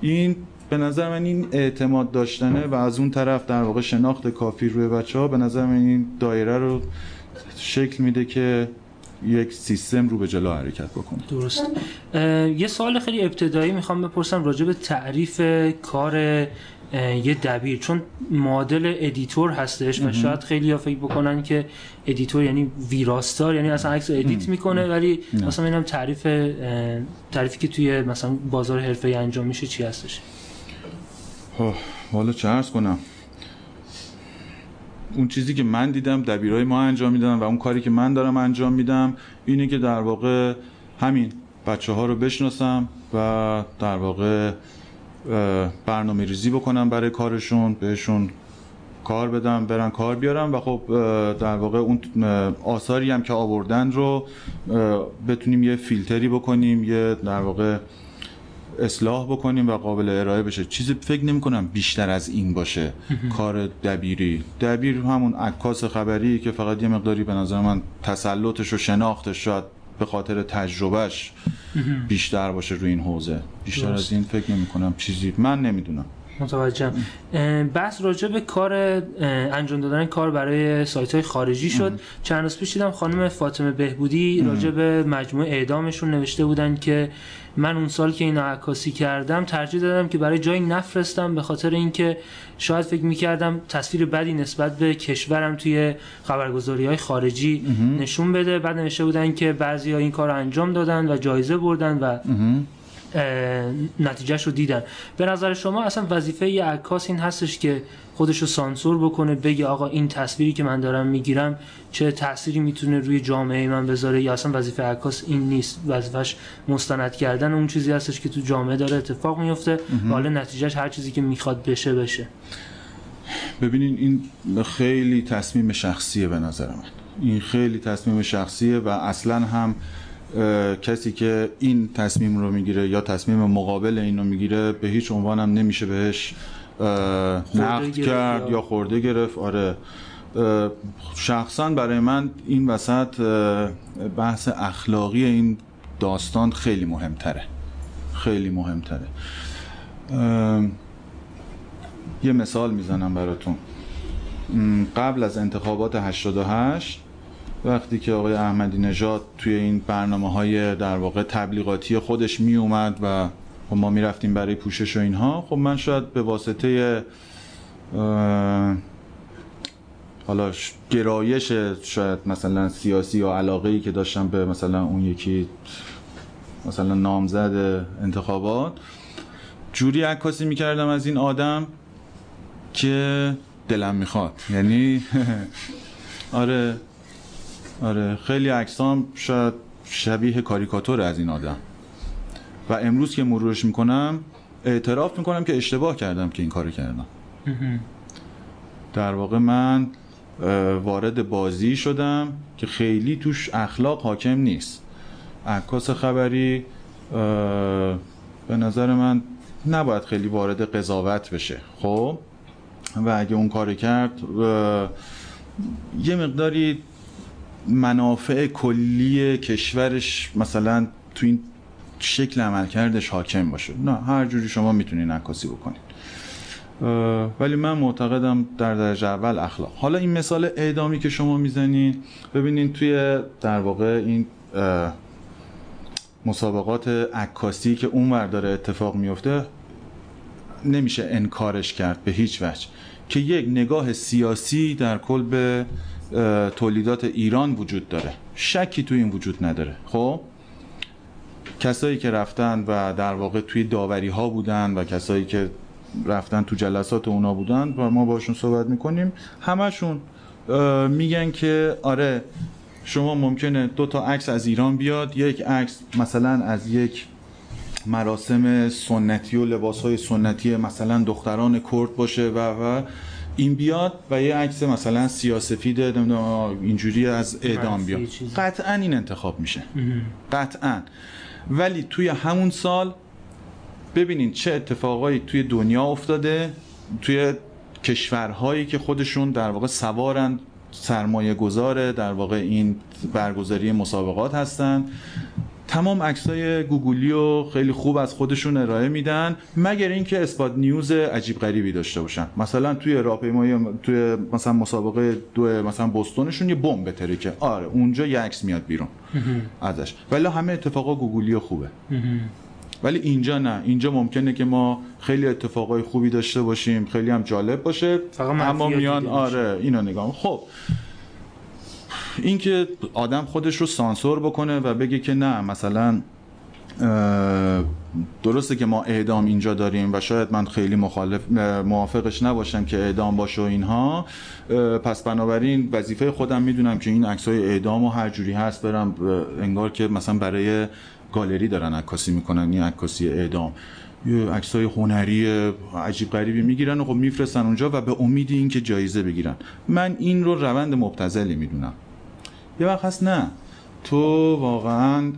این به نظر من این اعتماد داشتنه و از اون طرف در واقع شناخت کافی روی بچه ها به نظر من این دایره رو شکل میده که یک سیستم رو به جلو حرکت بکنه. درست. یه سوال خیلی ابتدایی می‌خوام بپرسم راجع به تعریف کار یه دبیر. چون مدل editor هستش و شاید خیلی ها فکر بکنن که editor یعنی ویراستار یعنی اصلا عکس edit می‌کنه ولی مثلا اینم تعریف تعریفی که توی مثلا بازار حرفه انجام میشه چی هستش؟ حالا چه عرض کنم؟ اون چیزی که من دیدم دبیرای ما انجام میدن و اون کاری که من دارم انجام میدم اینه که در واقع همین بچه ها رو بشناسم و در واقع برنامه ریزی بکنم برای کارشون بهشون کار بدم برن کار بیارم و خب در واقع اون آثاری هم که آوردن رو بتونیم یه فیلتری بکنیم یه در واقع اصلاح بکنیم و قابل ارائه بشه. چیزی فکر نمی کنم بیشتر از این باشه. کار دبیری. دبیر همون عکاس خبری که فقط یه مقداری به نظر من تسلطش و شناختش شاید به خاطر تجربهش بیشتر باشه روی این حوزه. بیشتر از این فکر نمی کنم چیزی من نمی‌دونم. متوجهم. بحث راجع به کار انجام دادن کار برای سایت های خارجی شد. چند روز پیش دیدم خانم فاطمه بهبودی راجع به مجموعه اعدامشون نوشته بودن که من اون سال که این عکاسی کردم ترجیح دادم که برای جایی نفرستم به خاطر اینکه شاید فکر می‌کردم تصویر بدی نسبت به کشورم توی خبرگزاری های خارجی نشون بده. بعد نوشته بودن که بعضی ها این کار رو انجام دادن و جایزه بردن و نتیجهش رو دیدن. به نظر شما اصلا وظیفه یه عکاس این هستش که خودش رو سانسور بکنه بگه آقا این تصویری که من دارم می‌گیرم چه تأثیری می‌تونه روی جامعه من بذاره؟ یا اصلا وظیفه عکاس این نیست وظیفش مستند کردن اون چیزی هستش که تو جامعه داره اتفاق میفته. و حالا نتیجهش هر چیزی که می‌خواد بشه بشه. ببینین این خیلی تصمیم شخصیه به نظر من. این خیلی تصمیم شخصیه و اصلا هم کسی که این تصمیم رو می‌گیره یا تصمیم مقابل این رو می‌گیره به هیچ عنوان هم نمیشه بهش نقد کرد یا خورده گرفت. آره. شخصا برای من این وسط بحث اخلاقی این داستان خیلی مهمتره. خیلی مهمتره. یه مثال می‌زنم براتون. قبل از انتخابات 88 وقتی که آقای احمدی نژاد توی این برنامه های در واقع تبلیغاتی خودش می اومد و خب ما می‌رفتیم برای پوشش و اینها خب من شاید به واسطه حالا گرایش شاید مثلا سیاسی یا علاقه ای که داشتم به مثلا اون یکی مثلا نامزد انتخابات جوری عکاسی می‌کردم از این آدم که دلم می‌خواد. یعنی آره. آره خیلی عکسام شاید شبیه کاریکاتور از این آدم. و امروز که مرورش می‌کنم اعتراف می‌کنم که اشتباه کردم که این کارو کردم. در واقع من وارد بازی شدم که خیلی توش اخلاق حاکم نیست. عکاس خبری به نظر من نباید خیلی وارد قضاوت بشه. خب؟ و اگه اون کار کرد یه مقداری منافع کلی کشورش مثلا تو این شکل عملکردش حاکم باشه. نه هر جوری شما می‌تونین عکاسی بکنید ولی من معتقدم در درجه اول اخلاق. حالا این مثال اعدامی که شما می‌زنین ببینین توی در واقع این مسابقات عکاسی که اونور داره اتفاق میفته نمیشه انکارش کرد به هیچ وجه. که یک نگاه سیاسی در کل به تولیدات ایران وجود داره. شکی تو این وجود نداره. خب؟ کسایی که رفتن و در واقع توی داوری ها بودن و کسایی که رفتن تو جلسات اونا بودن و ما باشون صحبت می‌کنیم همشون میگن که آره شما ممکنه دو تا عکس از ایران بیاد. یک عکس مثلا از یک مراسم سنتی و لباس های سنتی مثلا دختران کرد باشه و و این بیاد و یه عکس مثلا سیاسفید اینجوری از اعدام بیاد. قطعا این انتخاب میشه. قطعا. ولی توی همون سال ببینین چه اتفاقایی توی دنیا افتاده توی کشورهایی که خودشون در واقع سوارن سرمایه گذاره در واقع این برگزاری مسابقات هستن. تمام عکسای گوگلی و خیلی خوب از خودشون ارائه میدن مگر اینکه اسپات نیوز عجیب غریبی داشته باشن. مثلا توی راهپیمایی توی مثلا مسابقه دو مثلا بوستونشون یه بمب بترکه آره اونجا یه عکس میاد بیرون ازش. ولی همه اتفاقا گوگلی خوبه. ولی اینجا نه. اینجا ممکنه که ما خیلی اتفاقای خوبی داشته باشیم. خیلی هم جالب باشه. اما میان آره اینو نگاه خب. اینکه آدم خودش رو سانسور بکنه و بگه که نه مثلا درسته که ما اعدام اینجا داریم و شاید من خیلی مخالف موافقش نباشم که اعدام باشه و اینها. پس بنابراین وظیفه خودم می‌دونم که این عکسای اعدام و هر جوری هست برم انگار که مثلا برای گالری دارن عکاسی می‌کنن این عکاسی اعدام. یه عکسای هنری عجیب غریبی می‌گیرن و خب میفرستن اونجا و به امید اینکه جایزه بگیرن. من این رو روند مبتذلی می‌دونم. یه وقت هست نه. تو واقعا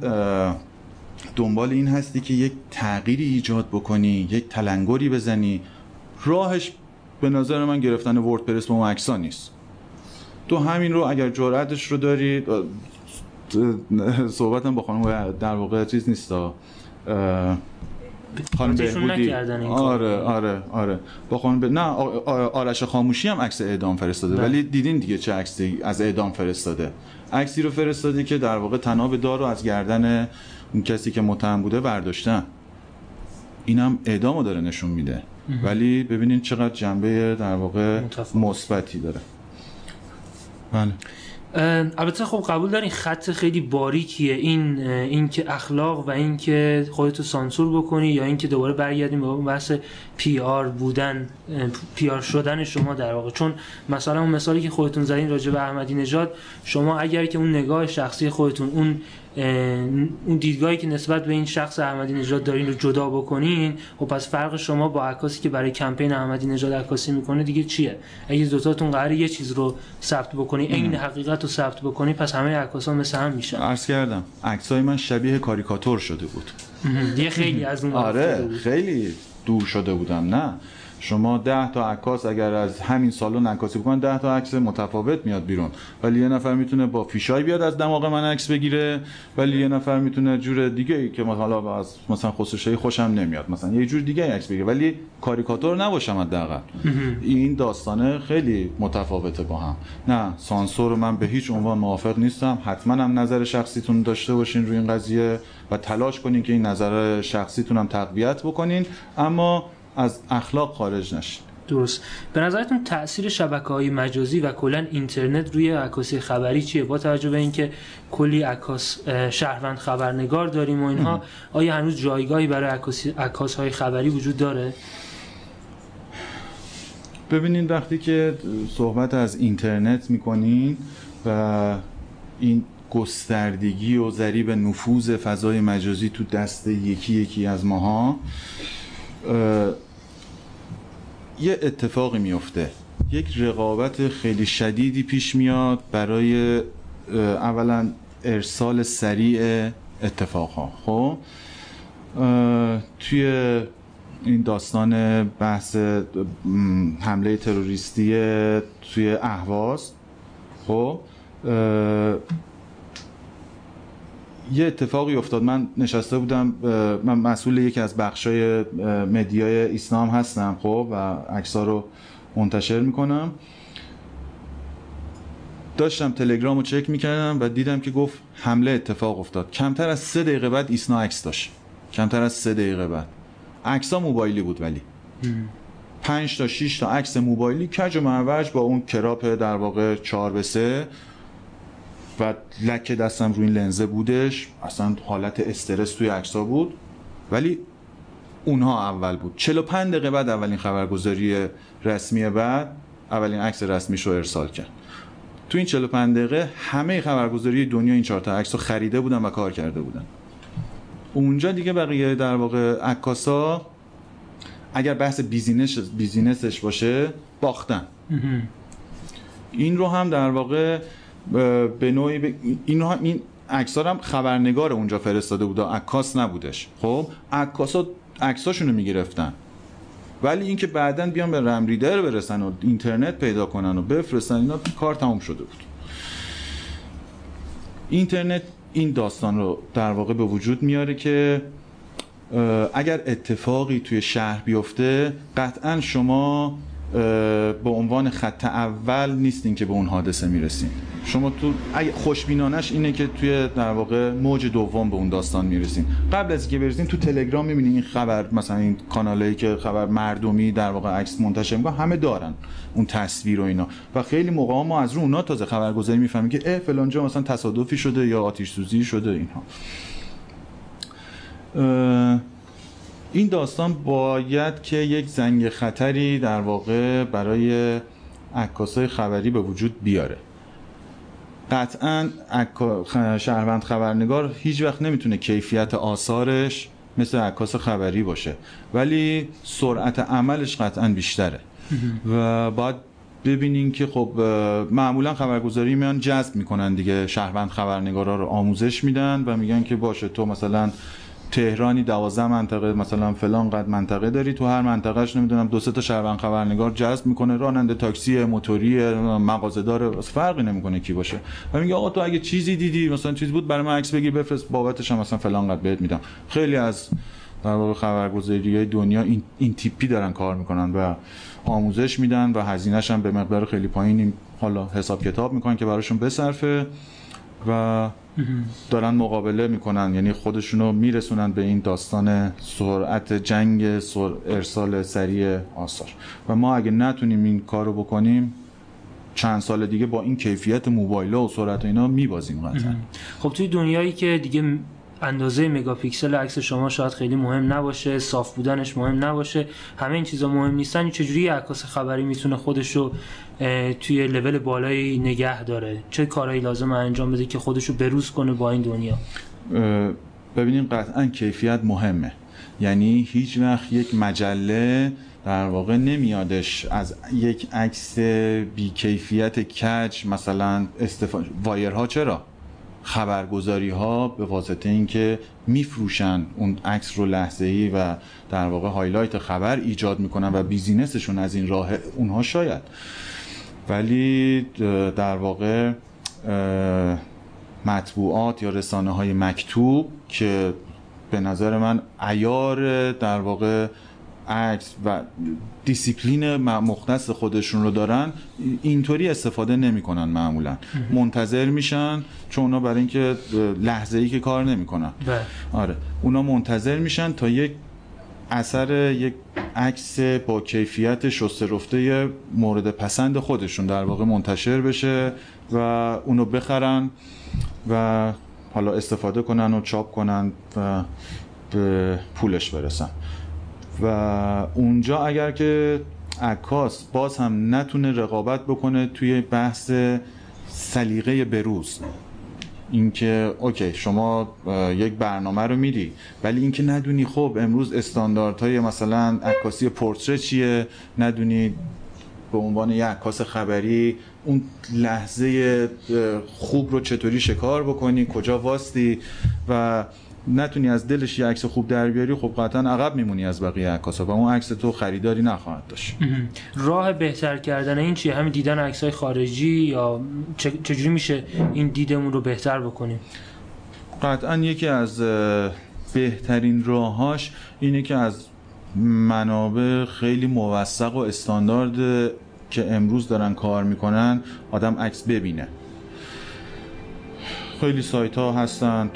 دنبال این هستی که یک تغییری ایجاد بکنی یک تلنگری بزنی. راهش به نظر من گرفتن وردپرس با اون نیست. تو همین رو اگر جرأتش رو داری صحبتم با خانم در واقع چیز نیست. خانم بهبودی. آره آره آره. با خانم ب... نه آرش خاموشی هم عکس اعدام فرستاده. بله. ولی دیدین دیگه چه عکسی از اعدام فرستاده. عکسی رو فرستاده که در واقع تناب دار رو از گردن اون کسی که متهم بوده برداشتن. اینم اعدامو داره نشون میده. ولی ببینین چقدر جنبه در واقع مثبتی داره. بله. البته خب قبول دارین خط خیلی باریکیه. این این که اخلاق و این که خودتو سانسور بکنی یا این که دوباره برگردیم به بحث PR بودن PR شدن شما در واقع. چون مثلا اون مثالی که خودتون زدین راجع به احمدی نژاد شما اگر که اون نگاه شخصی خودتون اون اون دیدگاهی که نسبت به این شخص احمدی نژاد دارین رو جدا بکنین خب پس فرق شما با عکاسی که برای کمپین احمدی نژاد عکاسی می‌کنه دیگه چیه؟ اگه دوتاتون قرار یه چیز رو ثبت بکنی عین حقیقت رو ثبت بکنی پس همه عکاسا مثل هم میشن. عرض کردم عکسای من شبیه کاریکاتور شده بود. یه خیلی از اون آره خیلی دور شده بودم نه؟ شما ده تا عکاس اگر از همین سالن عکاسی بکنن ده تا عکس متفاوت میاد بیرون. ولی یه نفر می‌تونه با فیشای بیاد از دماغ من عکس بگیره ولی یه نفر می‌تونه جور دیگه ای که مثلا از مثلا خصوصی خوشم نمیاد مثلا یه جور دیگه عکس بگیره. ولی کاریکاتور نباشم حداقل. این داستانه خیلی متفاوته با هم. نه سانسور من به هیچ عنوان موافق نیستم. حتما هم نظر شخصیتون داشته باشین روی این قضیه و تلاش کنین که این نظر شخصیتون هم تقویت بکنین. اما از اخلاق خارج نشین. درست. به نظرتون تاثیر شبکه های مجازی و کلا اینترنت روی عکاسی خبری چیه؟ با توجه به اینکه کلی عکاس شهروند خبرنگار داریم و اینها آیا هنوز جایگاهی برای عکاس های خبری وجود داره؟ ببینید وقتی که صحبت از اینترنت می‌کنین و این گستردگی و ذریب نفوذ فضای مجازی تو دست یکی یکی از ماها یه اتفاقی میفته یک رقابت خیلی شدیدی پیش میاد برای اولا ارسال سریع اتفاقها. خب؟ توی این داستان بحث حمله تروریستی توی اهواز خب؟ یه اتفاقی افتاد. من نشسته بودم من مسئول یکی از بخشای مدیای اسلام هستم خب و عکس‌ها رو منتشر می‌کنم. داشتم تلگرام رو چک می‌کردم و دیدم که گفت حمله اتفاق افتاد. کمتر از سه دقیقه بعد ایسنا عکس داشت. کمتر از سه دقیقه بعد. عکس موبایلی بود ولی. پنج تا 6 تا عکس موبایلی. کج و معوج با اون کراپ در واقع 4 به 3 و لک دستم روی این لنزه بودش اصلا حالت استرس توی عکسا بود. ولی اونها اول بود. 45 دقیقه بعد اولین خبرگزاری رسمی بعد اولین عکس رسمیش رو ارسال کرد. تو این 45 دقیقه همه خبرگزاری دنیا این چهار تا عکس رو خریده بودن و کار کرده بودن. اونجا دیگه بقیه در واقع عکاسا اگر بحث business business ش باشه باختن. این رو هم در واقع به نوعی ب... این رو هم این عکس هم خبرنگار اونجا فرستاده بود عکاس نبودش. خب؟ عکاسا عکساشونو می‌گرفتن. ولی اینکه بعدا بیان به RAM reader برسن و اینترنت پیدا کنن و بفرستن اینا کار تموم شده بود. اینترنت این داستان رو در واقع به وجود میاره که اگر اتفاقی توی شهر بیفته قطعا شما به عنوان خط اول نیستین که به اون حادثه می‌رسین شما تو خوشبینانش اینه که توی در واقع موج دوم به اون داستان می‌رسین قبل از اینکه برسین تو تلگرام می‌بینین این خبر مثلا این کانالایی که خبر مردمی در واقع عکس منتشر می‌کنن همه دارن اون تصویر و اینا. و خیلی موقع ما از رو اونا تازه خبرگزاری می‌فهمیم که اه فلان جا مثلا تصادفی شده یا آتش سوزی شده اینها. این داستان باید که یک زنگ خطری در واقع برای عکاسای خبری به وجود بیاره. قطعا شهروند خبرنگار هیچ وقت نمی‌تونه کیفیت آثارش مثل عکاس خبری باشه ولی سرعت عملش قطعا بیشتره. و باید ببینین که خب معمولا خبرگزاری میان جذب می‌کنن دیگه شهروند خبرنگارا رو آموزش میدن و میگن که باشه تو مثلا تهرانی دوازده منطقه مثلا فلان قد منطقه داری تو هر منطقهش نمی‌دونم دو سه تا شهروند خبرنگار جذب می‌کنه راننده تاکسی موتوری مغازه‌دار فرقی نمی‌کنه کی باشه. و میگه آقا تو اگه چیزی دیدی مثلا چیز بود برای من عکس بگیر بفرست بابتش هم مثلا فلان قد بهت میدم. خیلی از در واقع خبرگزاری دنیا این, این تیپی دارن کار می‌کنن و آموزش میدن و هزینهش هم به مقدار خیلی پایینی حالا حساب کتاب می‌کنن که براشون بصرفه و دارن مقابله می‌کنن یعنی خودشونو میرسونن به این داستان سرعت جنگ سر... ارسال سریع آثار. و ما اگه نتونیم این کارو بکنیم چند سال دیگه با این کیفیت موبایل و سرعت اینا میبازیم قطعا. خب توی دنیایی که دیگه اندازه مگاپیکسل عکس شما شاید خیلی مهم نباشه صاف بودنش مهم نباشه. همه این چیزا مهم نیستن. چجوری عکاس خبری می‌تونه خودشو توی لول بالایی نگه داره؟ چه کارهایی لازم انجام بده که خودشو بروز کنه با این دنیا؟ ببینیم قطعا کیفیت مهمه. یعنی هیچ وقت یک مجله در واقع نمیادش از یک عکس بی کیفیت کج مثلا استفاده wire ها چرا؟ خبرگزاری ها به واسطه اینکه میفروشن اون عکس رو لحظه ای و در واقع highlight خبر ایجاد می‌کنن و business شون از این راه اونها شاید. ولی در واقع مطبوعات یا رسانه های مکتوب که به نظر من عیار در واقع عکس و دیسیپلین مختص خودشون رو دارن اینطوری استفاده نمی‌کنن معمولا. منتظر میشن چون اونا برای اینکه لحظه ای که کار نمی‌کنن. آره. اونا منتظر میشن تا یک اثر یک عکس با کیفیت شسته رفته مورد پسند خودشون در واقع منتشر بشه و اونو بخرن و حالا استفاده کنن و چاپ کنن و به پولش برسن. و اونجا اگر که عکاس باز هم نتونه رقابت بکنه توی بحث سلیقه بروز اینکه اوکی شما یک برنامه رو میری ولی اینکه ندونی خب امروز استانداردهای مثلا عکاسی پورتره چیه ندونی به عنوان یک عکاس خبری اون لحظه خوب رو چطوری شکار بکنی کجا واستی و نتونی از دلش یه عکس خوب در بیاری خب قطعا عقب میمونی از بقیه عکاسا و اون عکس تو خریداری نخواهد داشت. راه بهتر کردن این چیه؟ همین دیدن عکسای خارجی یا چجوری میشه این دیدمون رو بهتر بکنیم؟ قطعا یکی از بهترین راهاش اینه که از منابع خیلی موثق و استاندارد که امروز دارن کار می‌کنن آدم عکس ببینه. خیلی سایت ها هستند.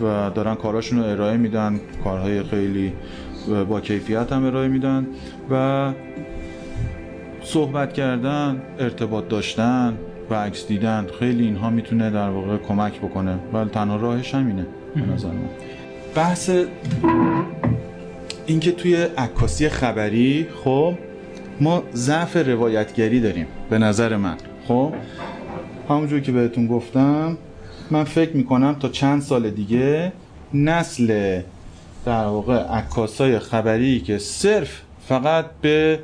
و دارن کاراشون رو ارائه میدن کارهای خیلی با کیفیت هم ارائه میدن و صحبت کردن ارتباط داشتن و عکس دیدن خیلی اینها می‌تونه در واقع کمک بکنه. ولی تنها راهش همینه به نظر من. بحث اینکه توی عکاسی خبری خب ما ضعف روایتگری داریم به نظر من. خب همونجور که بهتون گفتم من فکر می‌کنم تا چند سال دیگه نسل در واقع عکاسای خبری که صرف فقط به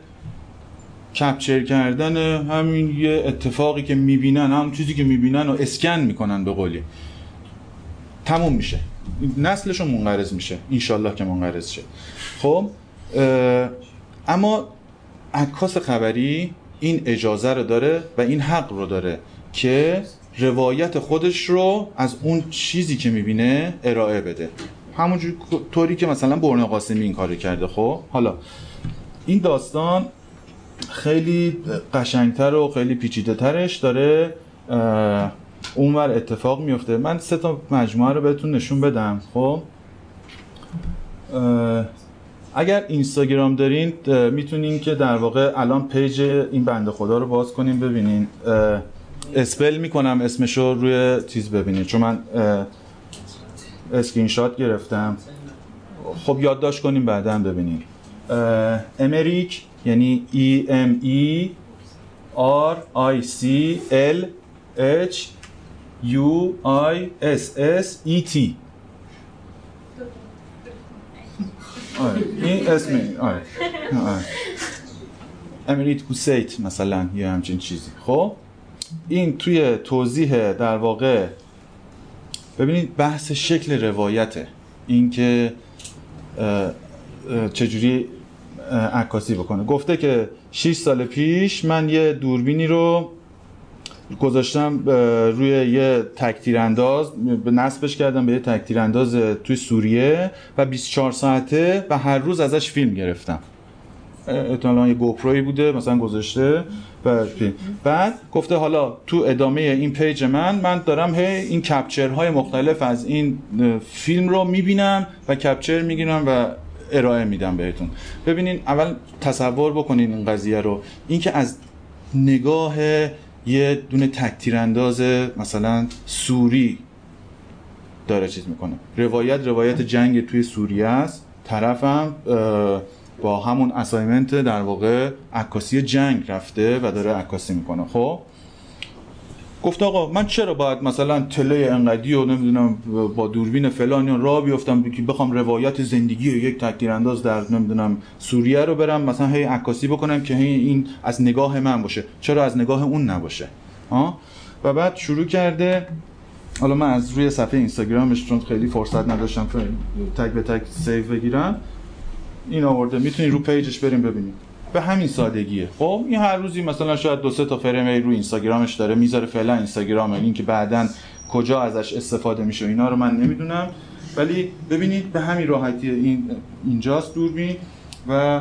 کپچر کردن همین یه اتفاقی که می‌بینن همون چیزی که می‌بینن و اسکن می‌کنن به قولی. تموم میشه. نسلشون منقرض میشه. انشالله که منقرض شه. خب اما عکاس خبری این اجازه رو داره و این حق رو داره که روایت خودش رو از اون چیزی که می‌بینه ارائه بده. همونجور طوری که مثلا برن قاسمی این کار کرده خب؟ حالا این داستان خیلی قشنگتر و خیلی پیچیده ترش داره اونور اتفاق میفته من سه تا مجموعه رو بهتون نشون بدم خب؟ اگر اینستاگرام دارین می‌تونین که در واقع الان page این بنده خدا رو باز کنیم ببینین. spell می‌کنم اسمش رو روی چیز ببینید چون من اسکرین شات گرفتم. خب یادداشت کنیم بعدا ببینیم. امریک یعنی E M E R I C L H U I S S E T آره این اسم آره امریت کوسیت مثلا یه همچین چیزی. خب؟ این توی توضیح در واقع ببینید بحث شکل روایته. اینکه چجوری عکاسی بکنه. گفته که 6 سال پیش من یه دوربینی رو گذاشتم روی یه تکتیر انداز نصبش کردم به یه تکتیر انداز توی سوریه و 24 ساعته و هر روز ازش فیلم گرفتم. احتمالاً یه گوپروی بوده مثلا گذاشته. و بعد گفته حالا تو ادامه این پیج من من دارم هی این کپچرهای مختلف از این فیلم رو می‌بینم و کپچر می‌گیرم و ارائه میدم بهتون. ببینین اول تصور بکنین این قضیه رو. اینکه از نگاه یه دونه تکتیر انداز مثلا سوری داره چیز می‌کنه. روایت روایت جنگ توی سوریه است. طرفم با همون اسایمنت در واقع عکاسی جنگ رفته و داره عکاسی می‌کنه. خب؟ گفت آقا من چرا باید مثلا تله انقدی و نمی‌دونم با دوربین فلان را بیفتم که بخوام روایت زندگی و یک تکتیر انداز در نمی‌دونم سوریه رو برم مثلا هی عکاسی بکنم که هی این از نگاه من باشه. چرا از نگاه اون نباشه؟ ها؟ و بعد شروع کرده. حالا من از روی صفحه اینستاگرامش چون خیلی فرصت نداشتم تک به تک save بگیرم. این آورده. می‌تونید رو page ش بریم ببینید به همین سادگیه. خب این هر روزی مثلا شاید دو سه تا فریم رو اینستاگرامش داره می‌ذاره فعلا اینستاگرام این که بعدا کجا ازش استفاده میشه اینا رو من نمی‌دونم. ولی ببینید به همین راحتی این اینجاست دوربین و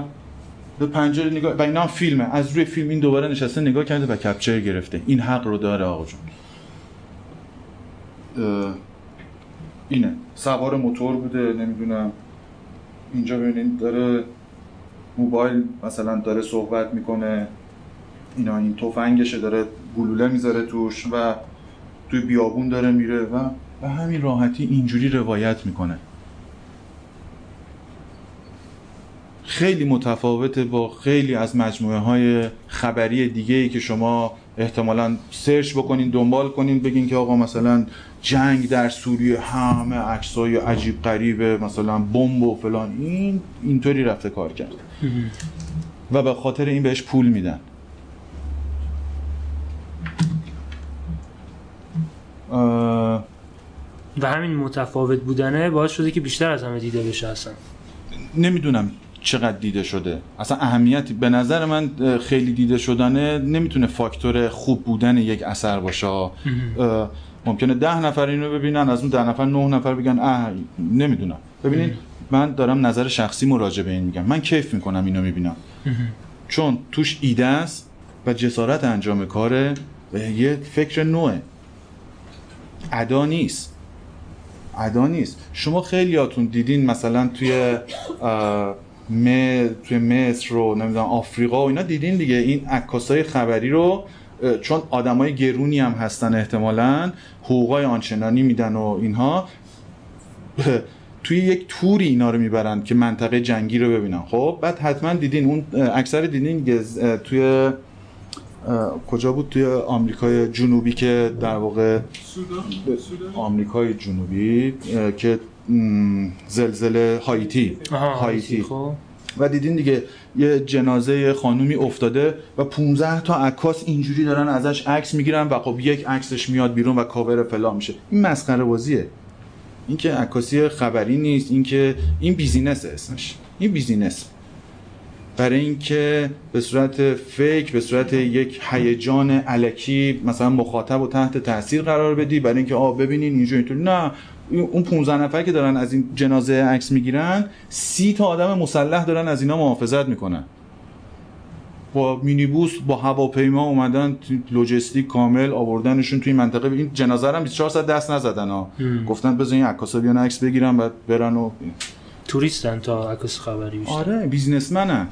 به پنجره نگاه و اینا هم فیلمه. از روی فیلم این دوباره نشسته نگاه کرده و کپچر گرفته. این حق رو داره آقا جون. اینه. سوار موتور بوده نمی‌دونم. اینجا ببینید داره موبایل مثلا داره صحبت می‌کنه اینا این تفنگشه داره گلوله می‌ذاره توش و توی بیابون داره میره و به همین راحتی اینجوری روایت می‌کنه. خیلی متفاوته با خیلی از مجموعه های خبری دیگه ای که شما احتمالا سرچ بکنین دنبال کنین بگین که آقا مثلا جنگ در سوریه همه عکسای عجیب غریبه مثلا بمب و فلان این اینطوری رفته کار کرد. و به خاطر این بهش پول میدن. و همین متفاوت بودنه باعث شده که بیشتر از همه دیده بشه اصلا. نمی‌دونم چقدر دیده شده. اصلا اهمیتی به نظر من خیلی دیده شدنه نمی‌تونه فاکتور خوب بودن یک اثر باشه. ممکنه ده نفر اینو ببینن از اون ده نفر نه نفر بگن اه نمی‌دونم. ببینید من دارم نظر شخصی مراجعه به این میگم. من کیف می‌کنم اینو می‌بینم. چون توش ایده است و جسارت انجام کاره و یه فکر نوعه. ادا نیست. ادا نیست. شما خیلیاتون دیدین مثلا توی م... توی مصر رو نمی‌دونم آفریقا و اینا دیدین دیگه. این عکاسای خبری رو چون آدمای گرونی هم هستن احتمالا حقوقای آنچنانی میدن و اینها. توی یک توری اینا رو می‌برن که منطقه جنگی رو ببینن. خب بعد حتما دیدین اون اکثر دیدین توی کجا بود؟ توی آمریکای جنوبی که در واقع آمریکای جنوبی که زلزله هایتی هایتی. خب. و دیدین دیگه یه جنازه خانومی افتاده و 15 تا عکاس اینجوری دارن ازش عکس می‌گیرن و خب یک عکسش میاد بیرون و کاور فلان میشه. این مسخره بازیه. این که عکاسی خبری نیست این که این business اسمش. این business. برای اینکه به صورت fake به صورت یک هیجان الکی مثلا مخاطب و تحت تاثیر قرار بدی برای اینکه آ ببینین اینجا اینطوری. نه اون 15 نفر که دارن از این جنازه عکس می‌گیرن سی تا آدم مسلح دارن از اینا محافظت می‌کنن. با مینیبوس با هواپیما اومدن لوجستیک کامل آوردنشون توی منطقه. این جنازه رو هم 24 ساعت دست نزدن ها. گفتن بزن این عکاسا بیان عکس بگیرن بعد برن و توریستن تا عکس خبری بیشتر. آره بیزنسمنن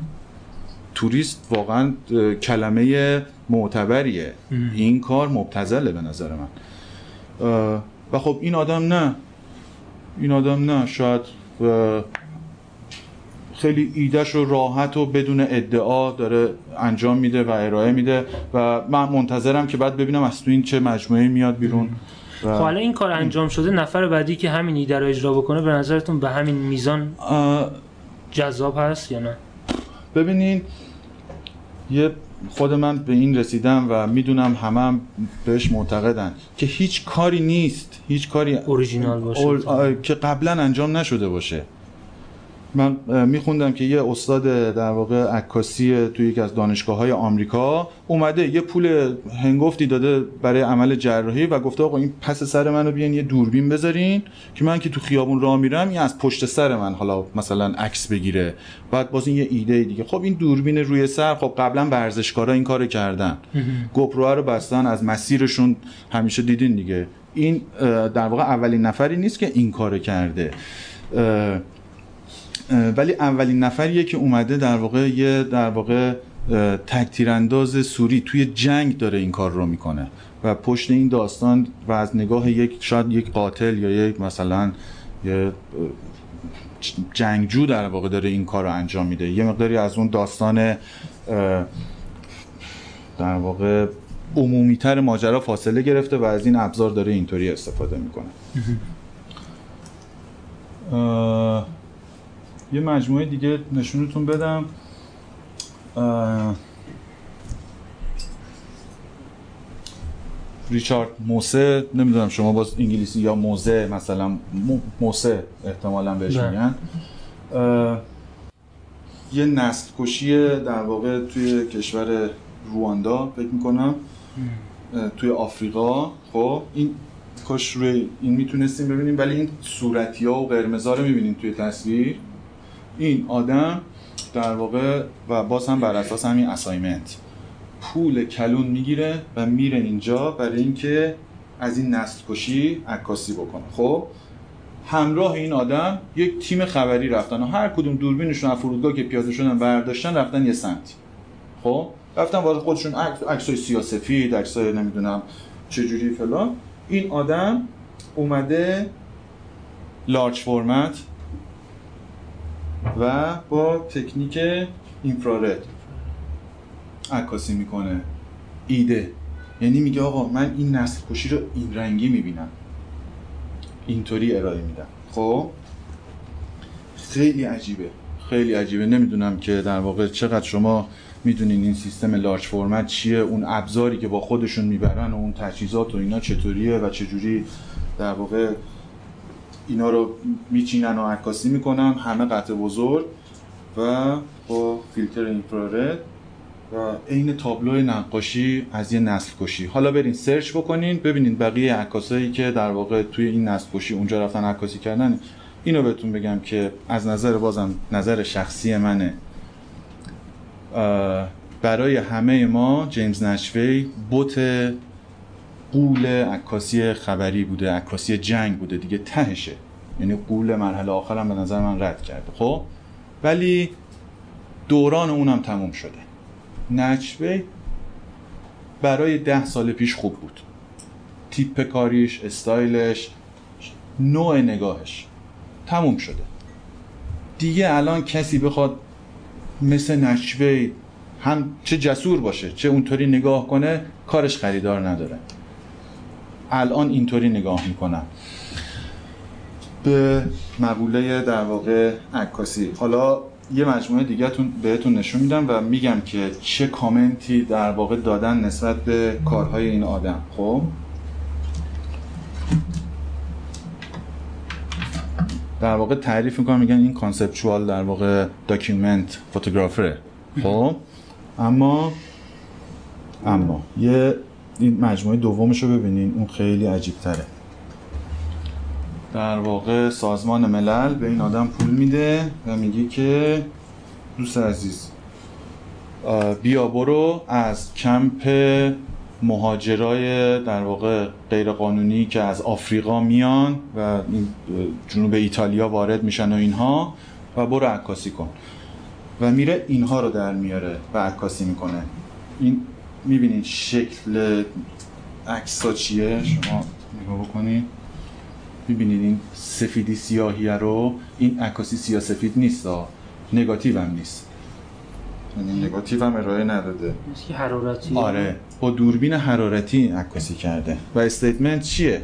توریست واقعا کلمه معتبریه. این کار مبتذله به نظر من. و خب این آدم نه. این آدم نه. شاید خیلی ایدهش رو راحت و بدون ادعا داره انجام میده و ارائه میده و من منتظرم که بعد ببینم از تو این چه مجموعه میاد بیرون. خب حالا این کار انجام شده نفر بعدی که همین ایده رو اجرا بکنه به نظرتون به همین میزان جذاب هست یا نه؟ ببینین یه خود من به این رسیدم و می‌دونم همه هم بهش معتقدن که هیچ کاری نیست هیچ کاری اوریجینال باشه. که قبلا انجام نشده باشه من میخوندم که یه استاد در واقع عکاسی توی یکی از دانشگاه های آمریکا اومده یه پول هنگفتی داده برای عمل جراحی و گفته آقا این پس سر منو بیان یه دوربین بذارین که من که تو خیابون راه میرم این از پشت سر من حالا مثلا عکس بگیره. بعد باز این یه ایده دیگه. خب این دوربین روی سر خب قبلا ورزشکارا این کارو کردن. گوپرو رو بستن از مسیرشون همیشه دیدین دیگه. این در واقع اولین نفری نیست که این کارو کرده. ولی اولین نفریه که اومده در واقع یه در واقع تکتیرانداز سوری توی جنگ داره این کار رو می‌کنه و پشت این داستان و از نگاه یک شاید یک قاتل یا یک مثلا یه جنگجو در واقع داره این کار رو انجام میده. یه مقداری از اون داستان در واقع عمومیتر ماجرا فاصله گرفته و از این ابزار داره اینطوری استفاده می‌کنه. یه مجموعه دیگه نشونتون بدم. ریچارد موسه نمی‌دونم شما باز انگلیسی یا موزه مثلا موسه احتمالا بهش میگن. یه نسل کشی در واقع توی کشور رواندا فکر می‌کنم. توی آفریقا. خب این کاش روی این می‌تونستیم ببینیم ولی این صورتی ها و قرمزا رو می‌بینیم توی تصویر. این آدم در واقع و باز هم بر اساس همین اسایمنت پول کلون می‌گیره و میره اینجا برای اینکه از این نسل کشی عکاسی بکنه. خب؟ همراه این آدم یک تیم خبری رفتن و هر کدوم دوربینشون از فرودگاه که پیاده شدن برداشتن رفتن یه سمت. خب؟ رفتن واسه خودشون عکسای سیاسفید عکسای نمی‌دونم چجوری فلان. این آدم اومده لارج فرمت و با تکنیک اینفرارد عکاسی می‌کنه. ایده. یعنی میگه آقا من این نسل کشی رو این رنگی می‌بینم. اینطوری ارائه میدم. خب؟ خیلی عجیبه. خیلی عجیبه. نمی‌دونم که در واقع چقدر شما می‌دونین این سیستم لارج فرمت چیه اون ابزاری که با خودشون می‌برن و اون تجهیزات و اینا چطوریه و چجوری در واقع اینا رو میچینن و عکاسی می‌کنن همه قطع بزرگ و با فیلتر اینفرارد و عین تابلو نقاشی از یه نسل کشی. حالا برین سرچ بکنین ببینین بقیه عکاسایی که در واقع توی این نسل کشی اونجا رفتن عکاسی کردن. اینو بهتون بگم که از نظر بازم نظر شخصی منه. برای همه ما جیمز نشوی بوت قول عکاسی خبری بوده عکاسی جنگ بوده دیگه تهشه. یعنی قول مرحله آخرم به نظر من رد کرده. خب؟ ولی دوران اونم تموم شده. نچوی برای ده سال پیش خوب بود. تیپ کاریش استایلش نوع نگاهش تموم شده. دیگه الان کسی بخواد مثل نشوی هم چه جسور باشه چه اونطوری نگاه کنه کارش خریدار نداره. الان اینطوری نگاه می‌کنم. به مقوله در واقع عکاسی. حالا یه مجموعه دیگه تون بهتون نشون میدم و میگم که چه کامنتی در واقع دادن نسبت به کارهای این آدم. خب؟ در واقع تعریف می‌کنم میگن این conceptual در واقع document photographer ه خب؟ اما اما یه این مجموعه دومش رو ببینین اون خیلی عجیب تره در واقع سازمان ملل به این آدم پول میده و میگه که دوست عزیز بیا برو از کمپ مهاجرای در واقع غیرقانونی که از آفریقا میان و جنوب ایتالیا وارد میشن و اینها و برو عکاسی کن. و میره اینها رو در میاره و عکاسی می‌کنه. این می‌بینید شکل عکس چیه؟ شما نگاه بکنید می‌بینید این سفیدی سیاهی رو. این عکاسی سیاه سفید نیست نگاتیو هم نیست. یعنی نگاتیو هم ارائه نداده. حرارتی. آره. با دوربین حرارتی عکاسی کرده. و استیتمنت چیه؟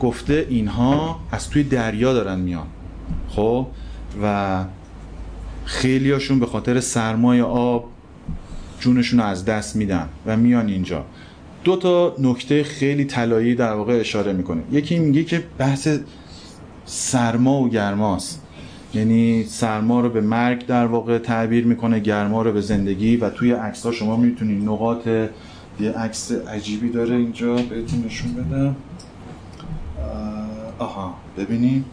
گفته اینها از توی دریا دارن میان. خب؟ و خیلی هاشون به خاطر سرمای آب جونشون رو از دست میدن و میان اینجا. دو تا نکته خیلی طلایی در واقع اشاره می‌کنه. یکی میگه که بحث سرما و گرماست. یعنی سرما رو به مرگ در واقع تعبیر می‌کنه گرما رو به زندگی و توی عکس ها شما می‌تونید نقاط یه عکس عجیبی داره اینجا بهتون نشون بدم. آها ببینید.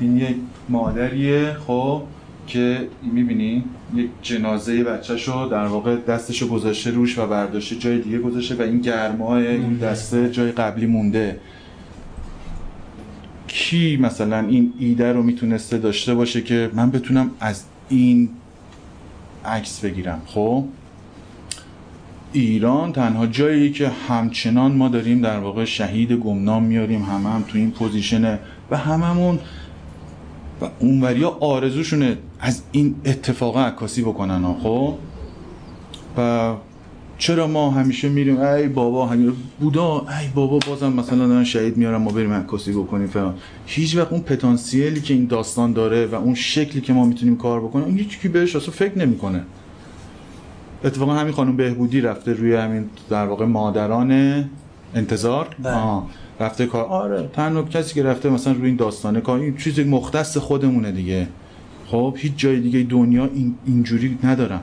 این یک مادریه خب؟ که می‌بینی یک جنازه بچه شو در واقع دستشو گذاشته روش و برداشته جای دیگه گذاشته و این گرمای این دسته جای قبلی مونده. کی مثلا این ایده رو می‌تونسته داشته باشه که من بتونم از این عکس بگیرم؟ خب ایران تنها جایی که همچنان ما داریم در واقع شهید گمنام میاریم همه هم تو این پوزیشنه و هممون و اونوریا آرزوشونه. از این اتفاق عکاسی بکنن ها خب؟ و چرا ما همیشه میریم ای بابا بودا ای بابا بازم مثلا دارن شهید میارن ما بریم عکاسی بکنیم فلان. هیچ وقت اون پتانسیلی که این داستان داره و اون شکلی که ما می‌تونیم کار بکنیم اون هیچ کی بهش اصلا فکر نمی‌کنه. اتفاقا همین خانم بهبودی رفته روی همین در واقع مادران انتظار. بله. رفته کار. آره. تنها کسی که رفته مثلا روی این داستانه کار این چیزی مختص خودمونه دیگه. خب هیچ جای دیگه دنیا این اینجوری ندارن.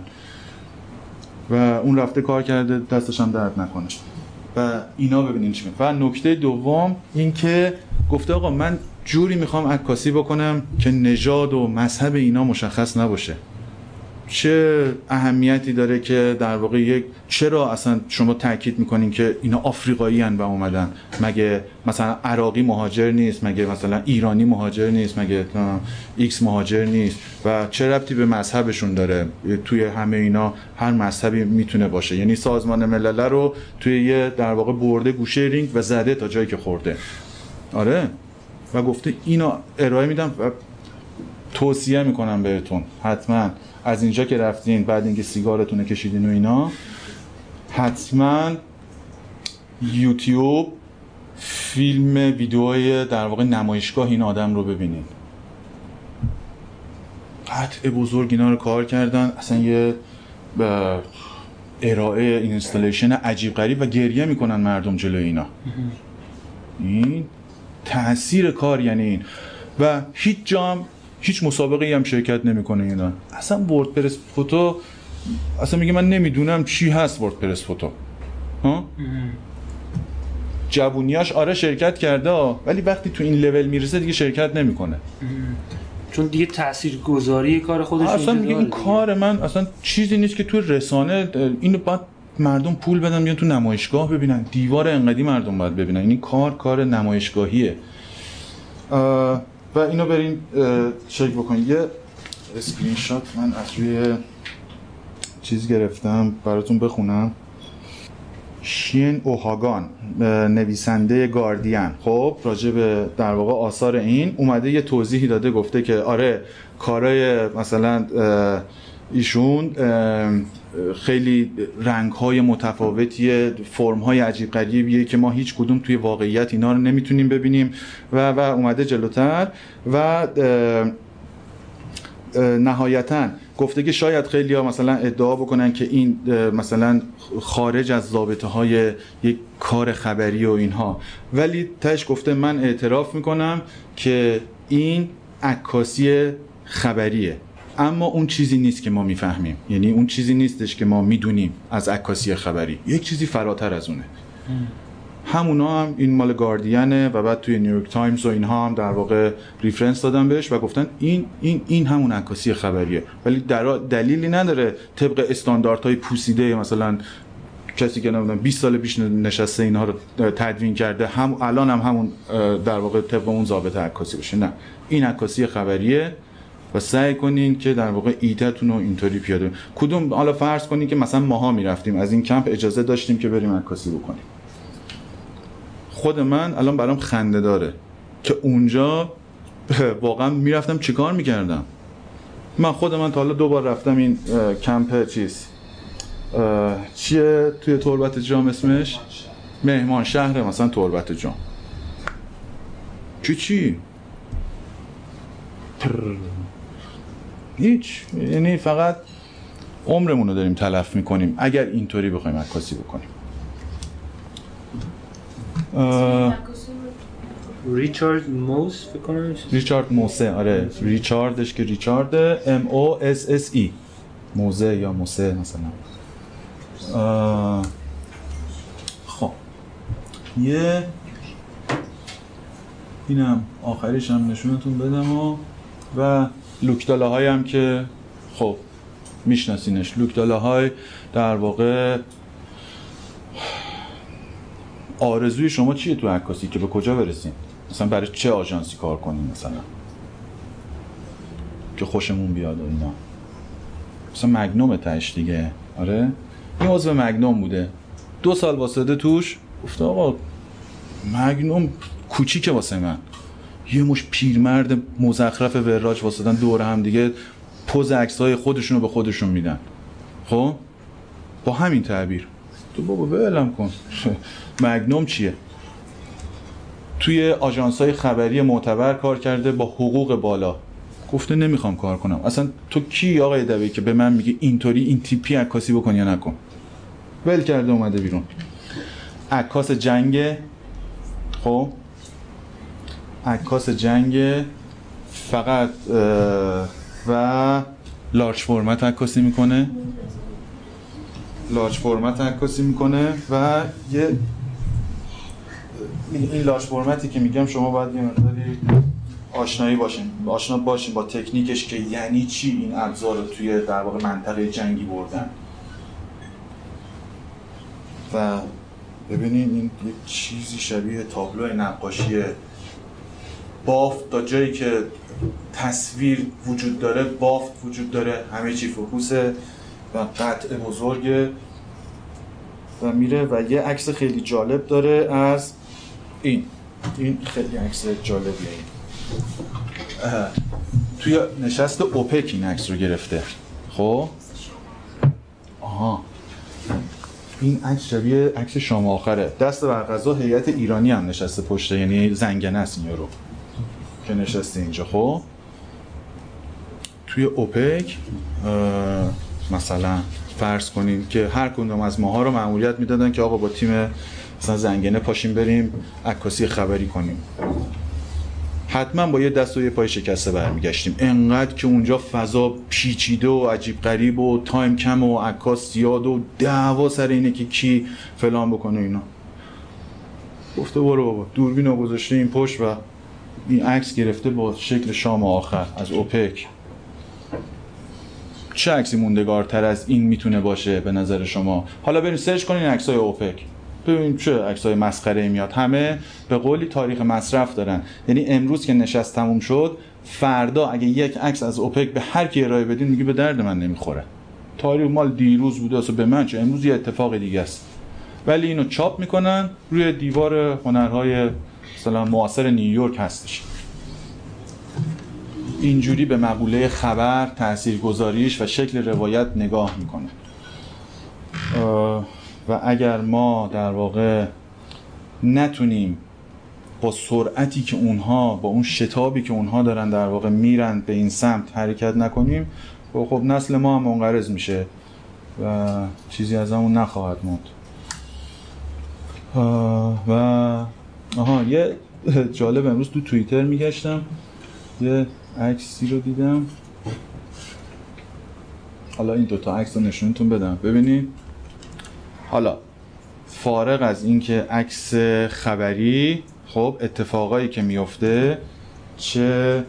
و اون رفته کار کرده دستش هم درد نکنه. و اینا ببینین چی و نکته دوم این که گفته آقا من جوری می‌خوام عکاسی بکنم که نژاد و مذهب اینا مشخص نباشه. چه اهمیتی داره که در واقع یک چرا اصلا شما تاکید می‌کنین که اینا آفریقایی و اومدن؟ مگه مثلا عراقی مهاجر نیست مگه مثلا ایرانی مهاجر نیست مگه X مهاجر نیست؟ و چه ربطی به مذهبشون داره؟ توی همه اینا هر مذهبی می‌تونه باشه. یعنی سازمان ملل رو توی یه در واقع برده گوشه رینگ و زده تا جایی که خورده. آره؟ و گفته اینا ارائه میدم و توصیه می‌کنم بهتون. حتما. از اینجا که رفتین بعد اینکه سیگارتون کشیدین و اینا حتما یوتیوب فیلم ویدیوهای در واقع نمایشگاه این آدم رو ببینین. قطع بزرگ اینا رو کار کردن. اصلا یه ارائه اینستالیشن عجیب غریب و گریه می‌کنن مردم جلوی اینا. این تاثیر کار یعنی این. و هیچ جام هیچ مسابقه ای هم شرکت نمی‌کنه اینا. اصلا وردپرس فوتو اصلا میگه من نمی‌دونم چی هست وردپرس فوتو. ها؟ جوونیاش آره شرکت کرده ولی وقتی تو این لول می‌رسه دیگه شرکت نمی‌کنه. چون دیگه تاثیر گذاری کار خودش اصلا میگه این کار من اصلا چیزی نیست که تو رسانه اینو باید مردم پول بدن بیان تو نمایشگاه ببینن. دیوار انقدی مردم باید ببینن. این کار کار نمایشگاهیه. و اینو برین چک بکنید یه اسکرین شات من از روی چیز گرفتم براتون بخونم. شان اوهاگان نویسنده گاردین. خب راجع به در واقع آثار این اومده یه توضیحی داده گفته که آره کارای مثلا ایشون خیلی رنگ های متفاوتیه فرم های عجیب غریبیه که ما هیچ کدوم توی واقعیت اینا رو نمی‌تونیم ببینیم. و و اومده جلوتر و نهایتا گفته که شاید خیلی ها مثلا ادعا بکنن که این مثلا خارج از ضابطه های یک کار خبری و اینها. ولی تش گفته من اعتراف می‌کنم که این عکاسی خبریه. اما اون چیزی نیست که ما می‌فهمیم. یعنی اون چیزی نیستش که ما می‌دونیم از عکاسی خبری. یک چیزی فراتر از اونه. همونا هم این مال گاردینه و بعد توی نیویورک تایمز و اینها هم در واقع reference دادن بهش و گفتن این این این همون عکاسی خبریه. ولی در دلیلی نداره طبق استانداردهای پوسیده مثلا کسی که نمی‌دونم 20 سال پیش نشسته اینها رو تدوین کرده هم الان هم همون در واقع طبق اون ضابط عکاسی باشه. نه. این عکاسی خبریه و سعی کنین که در واقع ایدهتون رو اینطوری پیاده کدوم حالا فرض کنین که مثلا ماها می‌رفتیم از این کمپ اجازه داشتیم که بریم عکاسی بکنیم. خود من الان برام خنده داره که اونجا واقعا می‌رفتم چیکار می‌کردم؟ من خود من تا حالا دو بار رفتم این کمپ چیز. چیه؟ توی تربت جام اسمش؟ مهمان شهر مثلا تربت جام. چی چی؟ هیچ یعنی فقط عمرمون رو داریم تلف می‌کنیم. اگر اینطوری بخوایم عکاسی بکنیم. ریچارد موس فکر کنم ریچارد موسه آره. ریچاردش که ریچارد ام او اس اس ای موزه یا موسه مثلا. خب. یه اینم آخریش هم نشونتون بدم و و لوکداله های هم که خب میشناسینش. لوکداله های در واقع آرزوی شما چیه تو عکاسی که به کجا برسین مثلا برای چه آژانسی کار کنین مثلا؟ که خوشمون بیاد و اینا. مثلا مگنوم تش دیگه. آره؟ این عضو مگنوم بوده. دو سال واسطه توش. گفته آقا مگنوم کوچیکه واسه من. یه مش پیرمرد مزخرف وراج واسدن دور هم دیگه پوز عکس های خودشونو به خودشون میدن. خب؟ با همین تعبیر. تو بابا ولم کن. مگنوم چیه؟ توی آژانس های خبری معتبر کار کرده با حقوق بالا. گفته نمی‌خوام کار کنم. اصلا تو کی آقای دوی که به من میگه اینطوری این تیپی عکاسی بکن یا نکن؟ ول کرده اومده بیرون. عکاس جنگ. خب؟ عکاس جنگ فقط و لارج فرمت عکاسی می‌کنه. لارج فرمت عکاسی می‌کنه و یه این لارج فرمتی که میگم شما باید یه مقداری آشنایی باشین. آشنا باشین با تکنیکش که یعنی چی این ابزار رو توی در واقع منطقه جنگی بردن. و ببینید این یه چیزی شبیه تابلو نقاشی بافت تا جایی که تصویر وجود داره بافت وجود داره همه چی فوکوسه و قطع بزرگه و میره و یه عکس خیلی جالب داره از این. این خیلی عکس جالبیه. این توی نشست اوپک این عکس رو گرفته. خب؟ آها. این عکس شبیه عکس شام آخره. دست بر غذا هیئت ایرانی هم نشسته پشته یعنی زنگنه است این رو که نشسته اینجا. خب؟ توی اوپک مثلا فرض کنیم که هر کدوم از ماها رو معمولیت می‌دادن که آقا با تیم مثلا زنگنه پاشیم بریم عکاسی خبری کنیم. حتما با یه دست و یه پای شکسته برمیگشتیم. انقدر که اونجا فضا پیچیده و عجیب غریب و تایم کم و عکاس زیاد و دعوا سر اینه که کی فلان بکنه اینا. گفته برو بابا دوربین رو گذاشته این پشت و این عکس گرفته با شکل شام آخر از اوپک. چه عکسی موندگارتر از این می‌تونه باشه به نظر شما؟ حالا بریم سرچ کنین عکس های اوپک. ببین چه عکس های مسخره میاد. همه به قولی تاریخ مصرف دارن. یعنی امروز که نشست تموم شد فردا اگه یک عکس از اوپک به هر کی ارائه بدین میگه به درد من نمی‌خوره. تاریخ مال دیروز بوده اصلا به من چه؟ امروز یه اتفاق دیگه است. ولی اینو چاپ می‌کنن روی دیوار هنرهای مثلا معاصر نیویورک هستش. اینجوری به مقوله خبر تاثیرگذاریش و شکل روایت نگاه می‌کنه. و اگر ما در واقع نتونیم با سرعتی که اونها با اون شتابی که اونها دارن در واقع میرن به این سمت حرکت نکنیم خب, خب نسل ما هم منقرض میشه و چیزی از همون نخواهد موند. و آها یه جالب امروز تو توییتر میگشتم. یه عکسی رو دیدم. حالا این دوتا عکس رو نشونتون بدم. ببینید حالا فارغ از اینکه عکس خبری خب اتفاقایی که میفته چه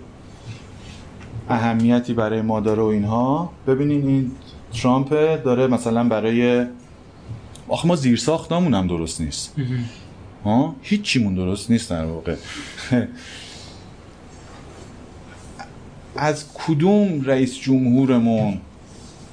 اهمیتی برای ما داره و اینها. ببینین این ترامپ داره مثلا برای آخه ما زیر ساختمون هم درست نیست. ها؟ هیچیمون درست نیست در واقع. از کدوم رئیس جمهورمون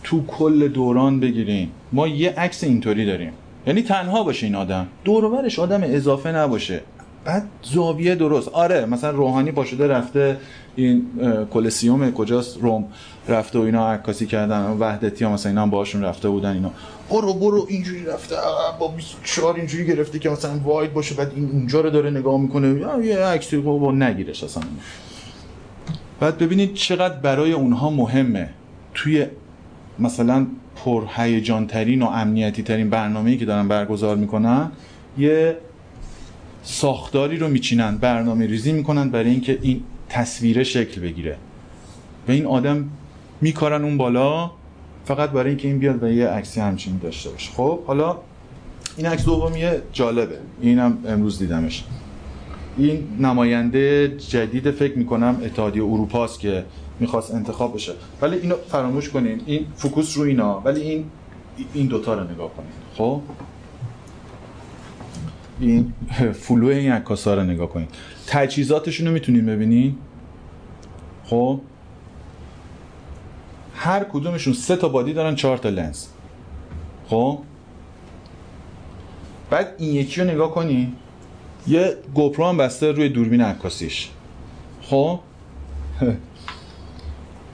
تو کل دوران بگیریم؟ ما یه عکس اینطوری داریم. یعنی تنها باشه این آدم. دورورش آدم اضافه نباشه. بعد زاویه درست. آره مثلا روحانی باشده رفته این کلسیوم کجاست؟ روم. رفته و اینا عکاسی کردن. وحدتی ها مثلا اینا هم باشون رفته بودن اینا. برو برو اینجوری رفته. با 24 اینجوری گرفته که مثلا واید باشه. بعد این اونجا رو داره نگاه می‌کنه. یه عکسی با نگیرش اصلا. بعد ببینید چقدر برای اونها مهمه. توی مثلا پر هیجان ترین و امنیتی ترین برنامه‌ای که دارن برگزار می‌کنن یه ساختاری رو میچینن برنامه ریزی می‌کنن برای اینکه این تصویره شکل بگیره. و این آدم میکارن اون بالا فقط برای اینکه این بیاد و یه عکسی همچین داشته باشه. خب حالا این عکس دومیه جالبه. اینم امروز دیدمش. این نماینده جدید فکر می‌کنم اتحادیه اروپاست که می‌خواست انتخاب بشه. ولی اینو فراموش کنین این فوکوس رو اینا ولی این این دوتا رو نگاه کنین. خب؟ این فلو این عکاسا رو نگاه کنین. تجهیزاتشون رو می‌تونین ببینین؟ خب؟ هر کدومشون سه تا body دارن چهار تا لنز. خب؟ بعد این یکی رو نگاه کنی یه GoPro هم بسته روی دوربین عکاسیش. خب؟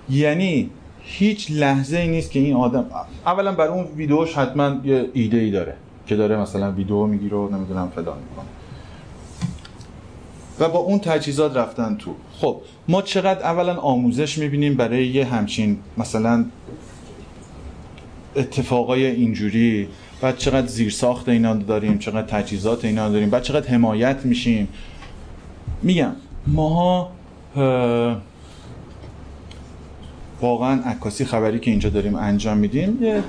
یعنی هیچ لحظه ای نیست که این آدم اولا برای اون ویدیوش حتما یه ایده ای داره. که داره مثلا ویدیو می‌گیره و نمی‌دونم فلان می‌کنه. و با اون تجهیزات رفتن تو. خب ما چقدر اولا آموزش می‌بینیم برای یه همچین مثلا اتفاقای اینجوری؟ بعد چقدر زیرساخت اینا داریم چقدر تجهیزات اینا داریم بعد چقدر حمایت میشیم؟ میگم ماها واقعا عکاسی خبری که اینجا داریم انجام میدیم یه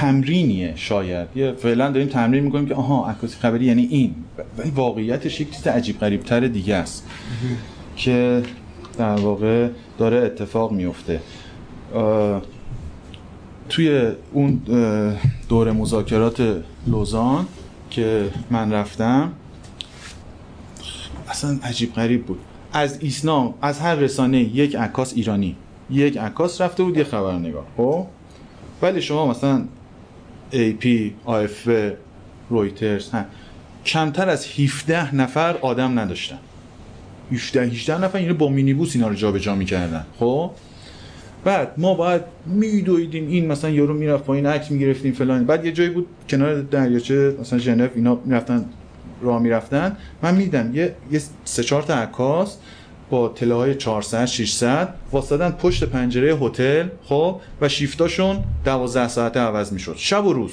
تمرینیه شاید. یه فعلا داریم تمرین می‌کنیم که آها عکاسی خبری یعنی این. ولی واقعیتش یک چیز عجیب غریب تر دیگه است. که در واقع داره اتفاق میفته توی اون دور مذاکرات لوزان که من رفتم اصلا عجیب غریب بود. از ایسنا از هر رسانه یک عکاس ایرانی. یک عکاس رفته بود یه خبرنگار. خب؟ ولی شما مثلا AP, AFP, رویترز کمتر از 17 نفر آدم نداشتن. 17 18 نفر اینو با مینیبوس اینا رو جابجا می‌کردن. خب؟ بعد ما باید میدویدیم این مثلا یارو می‌رفت پایین عکس می‌گرفتیم فلان. بعد یه جایی بود کنار دریاچه مثلا ژنو اینا می‌رفتن راه می‌رفتن. من میدم یه یه سه چهار تا عکاس. با تله های 400 600 واسدن پشت پنجره هتل خب و شیفتاشون 12 ساعته عوض می‌شد. شب و روز.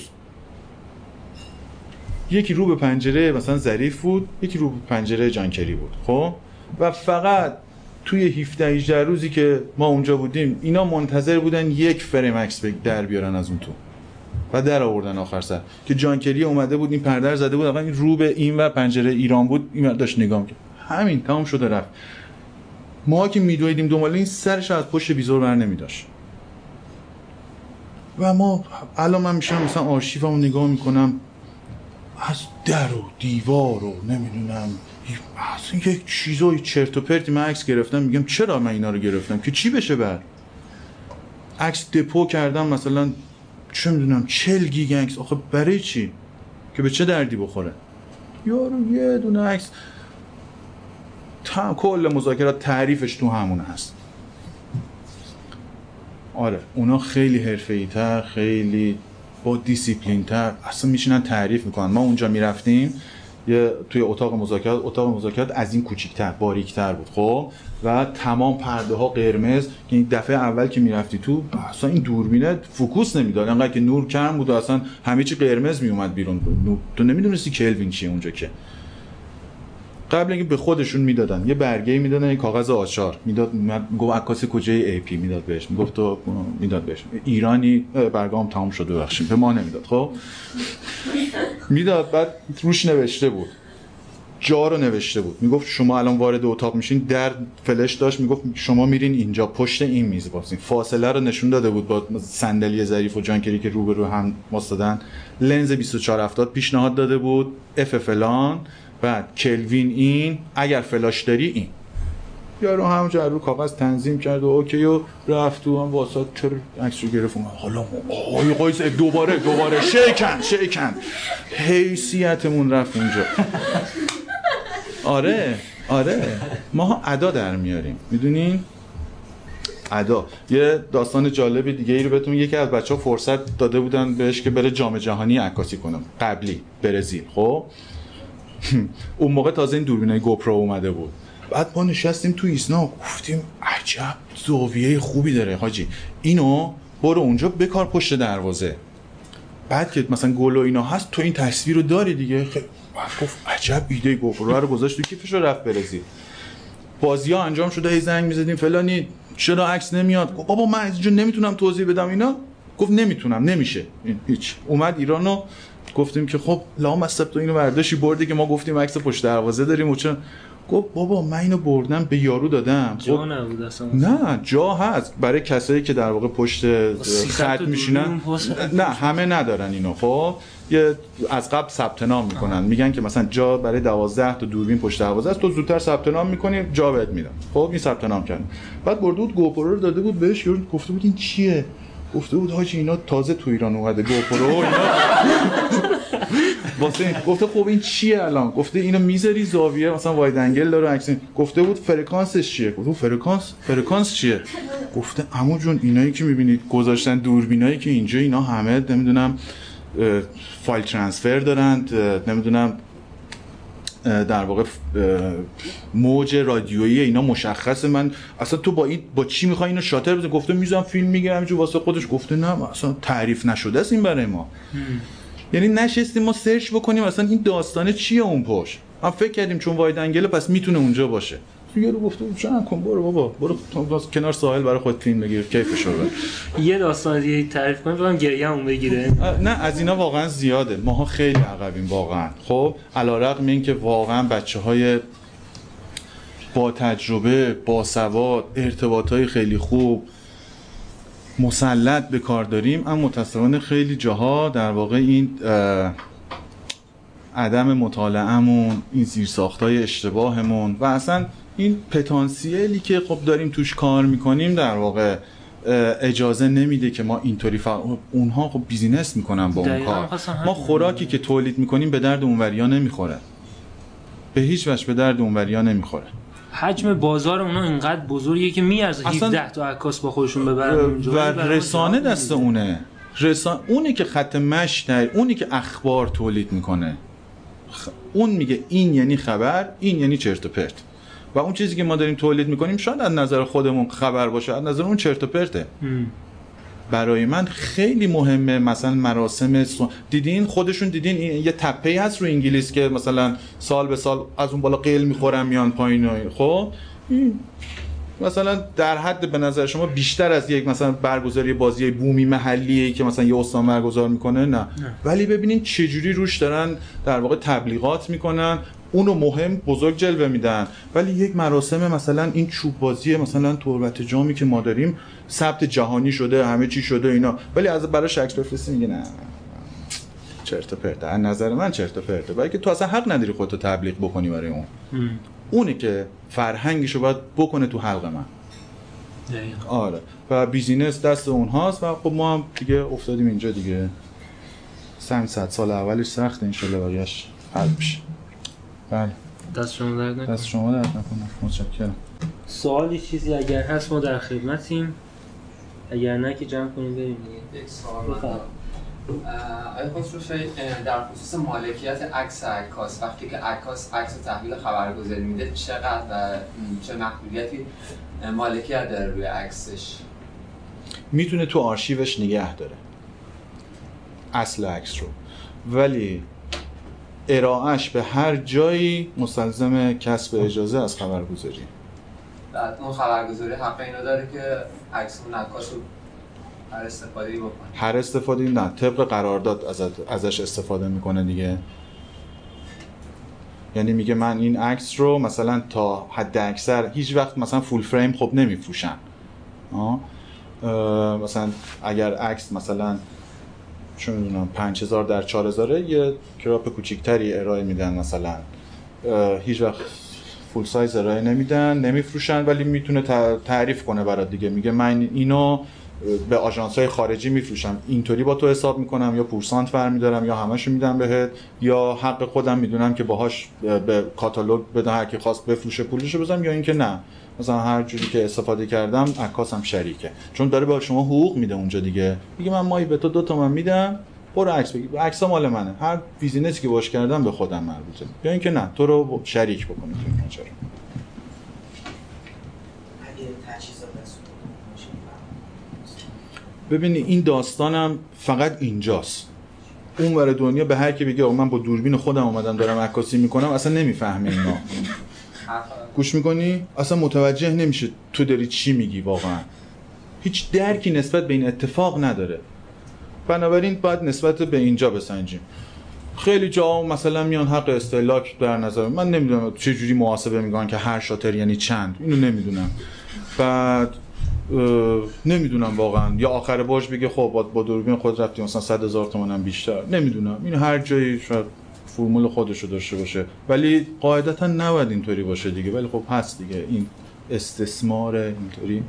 یکی رو به پنجره مثلا ظریف بود یکی رو به پنجره جانکری بود خب؟ و فقط توی 17 18 روزی که ما اونجا بودیم اینا منتظر بودن یک فریم عکس در بیارن از اون تو. و در آوردن آخر سر. که جانکری اومده بود این پردر زده بود آقا این رو به این و پنجره ایران بود این داشت نگاه همین تمام شده رفت. ما که میدویدیم دنبال این سرش از پشت بیزور بر نمیداشت. و ما الان من میشم مثلا آرشیفمو نگاه می‌کنم از در و دیوار و نمی‌دونم اصلا یک چیزای چرت و پرتی من عکس گرفتم میگم چرا من اینا رو گرفتم؟ که چی بشه بر عکس دپو کردم مثلا چه می‌دونم 40 گیگ عکس. آخه برای چی؟ که به چه دردی بخوره؟ یارو یه دونه عکس تا کل مذاکرات تعریفش تو همون هست. آره اونا خیلی حرفه‌ای تر خیلی با دیسیپلین تر اصلا میشینن تعریف می‌کنن. ما اونجا می‌رفتیم یه توی اتاق مذاکرات اتاق مذاکرات از این کوچیک‌تر باریکتر بود خب؟ و تمام پرده ها قرمز که این دفعه اول که می‌رفتی تو اصلا این دوربینه focus نمی‌داد. انقدر که نور کم بود و اصلا همه چی قرمز میومد بیرون. تو نمی‌دونستی کلوین چیه اونجا که. قبل اینکه به خودشون می‌دادن یه برگه می‌دادن یه کاغذ آچار. می‌داد گفت عکاس کجایی AP می‌داد بهش. می‌گفت تو می‌داد بهش. ایرانی برگام تمام شده بخشیم به ما نمی‌داد. خب؟ می‌داد بعد روش نوشته بود. جا رو نوشته بود. می‌گفت شما الان وارد اتاق میشین در فلش داشت می‌گفت شما میرین اینجا پشت این میز واسین فاصله رو نشون داده بود با صندلی ظریف و جانکری که روبرو هم واسدن. لنز 2470 پیشنهاد داده بود. اف فلان. بعد کلوین این اگر فلاش داری این. یارو همونجا رو کاغذ تنظیم کرد و اوکی و رفت تو هم واسه تر عکس رو گرفت. حالا آقای قایس دوباره دوباره. شیکن شیکن. حیثیتمون رفت اونجا آره آره. ما ادا در میاریم. می‌دونین ادا. یه داستان جالب دیگه ای رو بهتون یکی از بچه ها فرصت داده بودن بهش که بره جام جهانی عکاسی کنم قبلی برزیل. خب؟ اون موقع تازه این دوربینای گوپرو اومده بود. بعد ما نشستیم تو ایسنا گفتیم عجب زاویه خوبی داره حاجی. اینو برو اونجا بکار پشت دروازه. بعد که مثلا گل و اینا هست تو این تصویر رو داری دیگه. خیلی گفت عجب ایده گوپرو رو گذاشت تو کیفش رو رفت برزیل بازی ها انجام شده هی زنگ می‌زدیم فلانی چرا عکس نمیاد؟ بابا من اینجا نمی‌تونم توضیح بدم. اینا گفت نمی‌تونم نمیشه. هیچ. اومد ایرانو گفتیم که خب لام از تو اینو برداشتی بردی که ما گفتیم عکس پشت دروازه داریم و چون گفت بابا من اینو بردم به یارو دادم. جا خب نبود اصلا. نه جا هست. برای کسایی که در واقع پشت خط میشینن. نه همه ندارن اینو. خب یه از قبل ثبت نام می‌کنن. میگن که مثلا جا برای 12 تا دوربین پشت دروازه است. تو زودتر ثبت نام می‌کنی جا بهت میدن. خب این ثبت نام کرد بعد برده بود گوپرو رو داده بود بهش یارو گفته بود این چیه؟ گفته بود حاجی اینا تازه تو ایران اومده گوپرو اینا واسه گفته خب این چیه الان؟ گفته اینو می‌ذاری زاویه مثلا واید انگل داره عکس گفته بود فرکانسش چیه؟ گفته فرکانس فرکانس چیه؟ گفته عمو جون اینایی که می‌بینید گذاشتن دوربینایی که اینجا اینا همه نمی‌دونم file transfer دارند نمی‌دونم در واقع موج رادیویی اینا مشخصه. من اصلا تو با این با چی می‌خوای اینو shutter بزنی گفته می‌ذارم فیلم می‌گیرم جو واسه خودش. گفته نه اصلا تعریف نشده است این برای ما. یعنی نشستیم ما search بکنیم اصلا این داستانه چیه اون پشت؟ ما فکر کردیم چون wide angle ه پس می‌تونه اونجا باشه. رو گفته چند کن برو بابا. برو کنار ساحل برای خود فیلم بگیر. کیفش رو یه داستان دیگه تعریف کنیم بگم گریه اون بگیره. نه از اینا واقعا زیاده. ماها خیلی عقبیم واقعا. خب علیرغم اینکه واقعا بچه های با تجربه با سواد ارتباط های خیلی خوب مسلط به کار داریم اما متاسفانه خیلی جاها در واقع این عدم مطالعهمون این زیرساختای اشتباهمون و اصلا این پتانسیلی که خب داریم توش کار می‌کنیم در واقع اجازه نمیده که ما اینطوری فا... اونها خب بیزینس می‌کنن با اون کار. ما خوراکی که تولید می‌کنیم به درد اونوریا نمی‌خوره. به هیچ وجه به درد اونوریا نمی‌خوره. حجم بازار اونا اینقدر بزرگیه که میارزه 17 تا عکاس با خودشون ببرن اونجا. و رسانه دست اونه. رسان... اونی که خط مش اونی که اخبار تولید می‌کنه. اون میگه این یعنی خبر این یعنی چرت و پرت. و اون چیزی که ما داریم تولید می‌کنیم شاید از نظر خودمون خبر باشه از نظر اون چرت و پرته. برای من خیلی مهمه مثلا مراسم دیدین؟ خودشون دیدین؟ این یه تپه هست رو انگلیس که مثلا سال به سال از اون بالا قیل می‌خورن میان پایین خب؟ مثلا در حد به نظر شما بیشتر از یک مثلا برگزاری بازی بومی محلیه که مثلا یه استان برگزار می‌کنه؟ نه, نه. ولی ببینین چجوری روش دارن در واقع تبلیغات می‌کنن اونو مهم بزرگ جلوه میدن. ولی یک مراسم مثلا این چوب بازی مثلا تربت جامی که ما داریم ثبت جهانی شده همه چی شده اینا. ولی از برای بفرستی میگه نه. چرت پرته. از نظر من چرت پرته. ولی که تو اصلا حق نداری خودتو تبلیغ بکنی برای اون. اونی که فرهنگشو باید بکنه تو حلق من. آره. و بیزینس دست اونهاست و خب ما هم دیگه افتادیم اینجا دیگه. سم صد سال اولش سخت انشالله بقیهش حل بشه. بله. دست شما درد نکنه. دست شما درد نکنه. متشکرم. سوالی چیزی اگر هست ما در خدمتیم. اگر نه که جمع کنیم بریم دیگه. یک سوال خسروشاهی اه، در خصوص مالکیت عکس عکاس وقتی که عکاس عکس تحویل خبرگزاری میده چقدر و چه محدودیتی مالکیت داره روی عکسش؟ می‌تونه تو آرشیوش نگه داره. اصل عکس رو. ولی ارائهش به هر جایی مستلزم کسب اجازه از خبرگزاری. بعد اون خبرگزاری حق اینو داره که عکس اون رو هر استفاده بکنه. هر استفاده نه طبق قرارداد ازش استفاده می‌کنه دیگه. یعنی میگه من این عکس رو مثلا تا حد اکثر هیچ وقت مثلا فول فریم خب نمیفروشن. مثلا اگر عکس مثلا چه می‌دونم 5000 در 4000 یه کراپ کوچیکتری ارائه میدن مثلا. هیچ وقت فول سایز ارائه نمیدن نمیفروشن ولی می‌تونه تع- تعریف کنه برات دیگه. میگه من اینو به آژانس های خارجی میفروشم. اینطوری با تو حساب می‌کنم یا پورسانت برمیدارم یا همشو میدم بهت یا حق خودم می‌دونم که باهاش به کاتالوگ بدم هر کی خواست بفروشه پولشو بزنم یا اینکه نه. مثلا هر جوری که استفاده کردم عکاسم شریکه. چون داره به شما حقوق میده اونجا دیگه. میگه من مایی به تو دو تومن میدم برو عکس بگیر. عکس مال منه. هر بیزینسی که باش کردم به خودم مربوطه. یا اینکه نه تو رو شریک بکنه تو این ماجرا ببینی این داستانم فقط اینجاست. اون ور دنیا به هر کی بگه من با دوربین خودم اومدم دارم عکاسی می‌کنم اصلا نمی‌فهمه اینا. گوش می‌کنی؟ اصلا متوجه نمیشه تو داری چی میگی واقعا. هیچ درکی نسبت به این اتفاق نداره. بنابراین باید نسبت به اینجا بسنجیم. خیلی جا مثلا میان حق استهلاک در نظر من. نمی‌دونم چه جوری محاسبه می‌کنن که هر شاتر یعنی چند. اینو نمی‌دونم. بعد نمی‌دونم واقعا. یا آخر باش بگه خب با, دوربین خود رفتی مثلا 100 هزار تومن هم بیشتر. نمی‌دونم. این هر جایی شاید فرمول خودش رو داشته باشه. ولی قاعدتا نباید اینطوری باشه دیگه. ولی خب هست دیگه. این استثمار اینطوری؟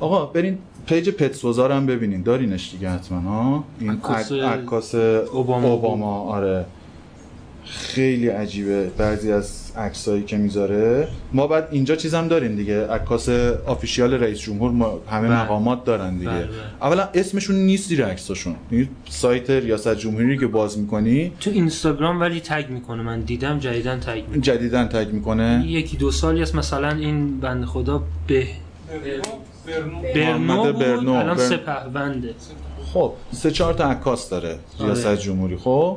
آقا برین پیج پتسوزار هم ببینین. دارینش دیگه حتما ها؟ این عکاس عک- عکاس اوباما. اوباما آره. خیلی عجیبه. بعضی از عکسایی که می‌ذاره. ما بعد اینجا چیزم داریم دیگه. عکاس آفیشیال رئیس جمهور ما همه بله. مقامات دارن دیگه. بله، بله. اولا اسمشون نیست زیر عکساشون. یعنی سایت ریاست جمهوری که باز می‌کنی تو اینستاگرام ولی تگ می‌کنه. من دیدم جدیدن تگ می‌کنه. جدیدن تگ می‌کنه. یکی دو سالی است. مثلا این بند خدا به برنو برنو. الان سپهبنده. خب سه چهار تا عکاس داره ریاست آره. جمهوری. خب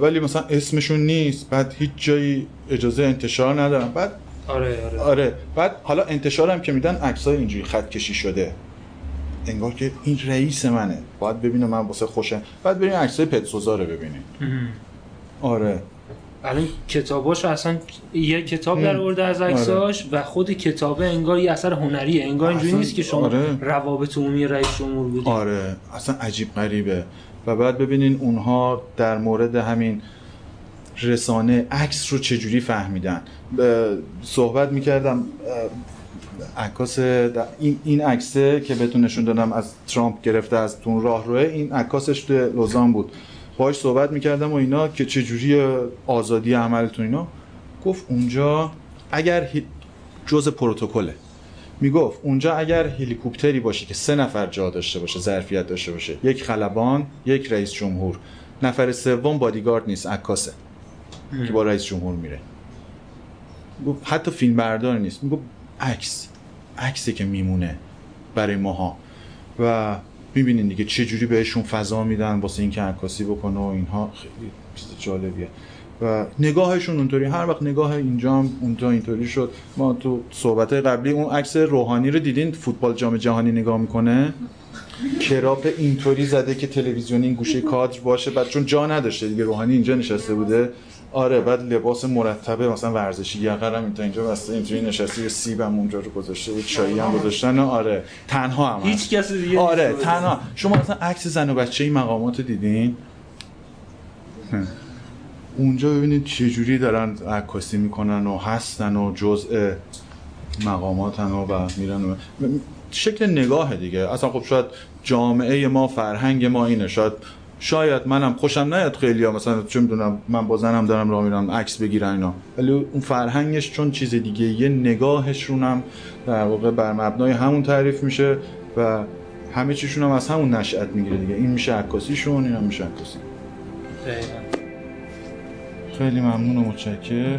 ولی مثلا اسمشون نیست بعد هیچ جایی اجازه انتشار ندارن. بعد آره آره. آره. بعد حالا انتشار هم که میدن عکسای اینجوری خط کشی شده. انگار که این رئیس منه. باید ببینه من واسه خوشم. بعد بریم عکسای پتسوزا رو ببینیم. مهم. آره. الان کتاباش اصلا یه کتاب در آورده از عکساش و خود کتابه انگار یه اثر هنریه. انگار اینجوری نیست که شما آره. روابط عمومی رئیس جمهور بودی. آره. اصلا عجیب غریبه. و بعد ببینین اونها در مورد همین رسانه عکس رو چجوری فهمیدن. صحبت می‌کردم عکاس این این عکسه که بهتون نشون دادم از ترامپ گرفته از تون راه روه این عکاسش تو لوزان بود. باهاش صحبت می‌کردم و اینا که چجوری آزادی عملتون اینا. گفت اونجا اگر جز پروتکله. می‌گفت اونجا اگر هلیکوپتری باشه که سه نفر جا داشته باشه ظرفیت داشته باشه یک خلبان یک رئیس جمهور. نفر سوم بادیگارد نیست عکاسه. که با رئیس جمهور میره. گفت حتی فیلم بردار نیست. می‌گفت عکس. عکسی که میمونه برای ماها. و می‌بینین دیگه چه جوری بهشون فضا میدن واسه اینکه عکاسی بکنه و اینها. خیلی چیز جالبیه. و نگاهشون اونطوری. هر وقت نگاه اینجا هم اونجا اینطوری شد. ما تو صحبت قبلی اون عکس روحانی رو دیدین؟ فوتبال جام جهانی نگاه می‌کنه؟ کراپ اینطوری زده که تلویزیونی این گوشه کادر باشه. بعد چون جا نداشته دیگه روحانی اینجا نشسته بوده. آره بعد لباس مرتبه مثلا ورزشی یقه هم تا اینجا بسته. اینجوری نشسته یه سیب هم اونجا رو گذاشته بود چایی هم گذاشتن. آره تنها هم. هیچ کس دیگه آره. تنها. شما اصلا عکس زن و بچه این مقامات دیدین. اونجا ببینید چه جوری دارن عکاسی می‌کنن و هستن و جزء مقاماتن و, و میرن و شکل نگاه دیگه. اصلا خب شاید جامعه ما فرهنگ ما اینه. شاید شاید منم خوشم نیاد خیلی ها مثلا چه می‌دونم من با زنم دارم راه میرم عکس بگیرن اینا. ولی اون فرهنگش چون چیز دیگه یه نگاهشون هم در واقع بر مبنای همون تعریف میشه و همه چیشون هم از همون نشأت می‌گیره دیگه. این میشه عکاسیشون این هم میشه عکاسی. خیلی ممنون و متشکر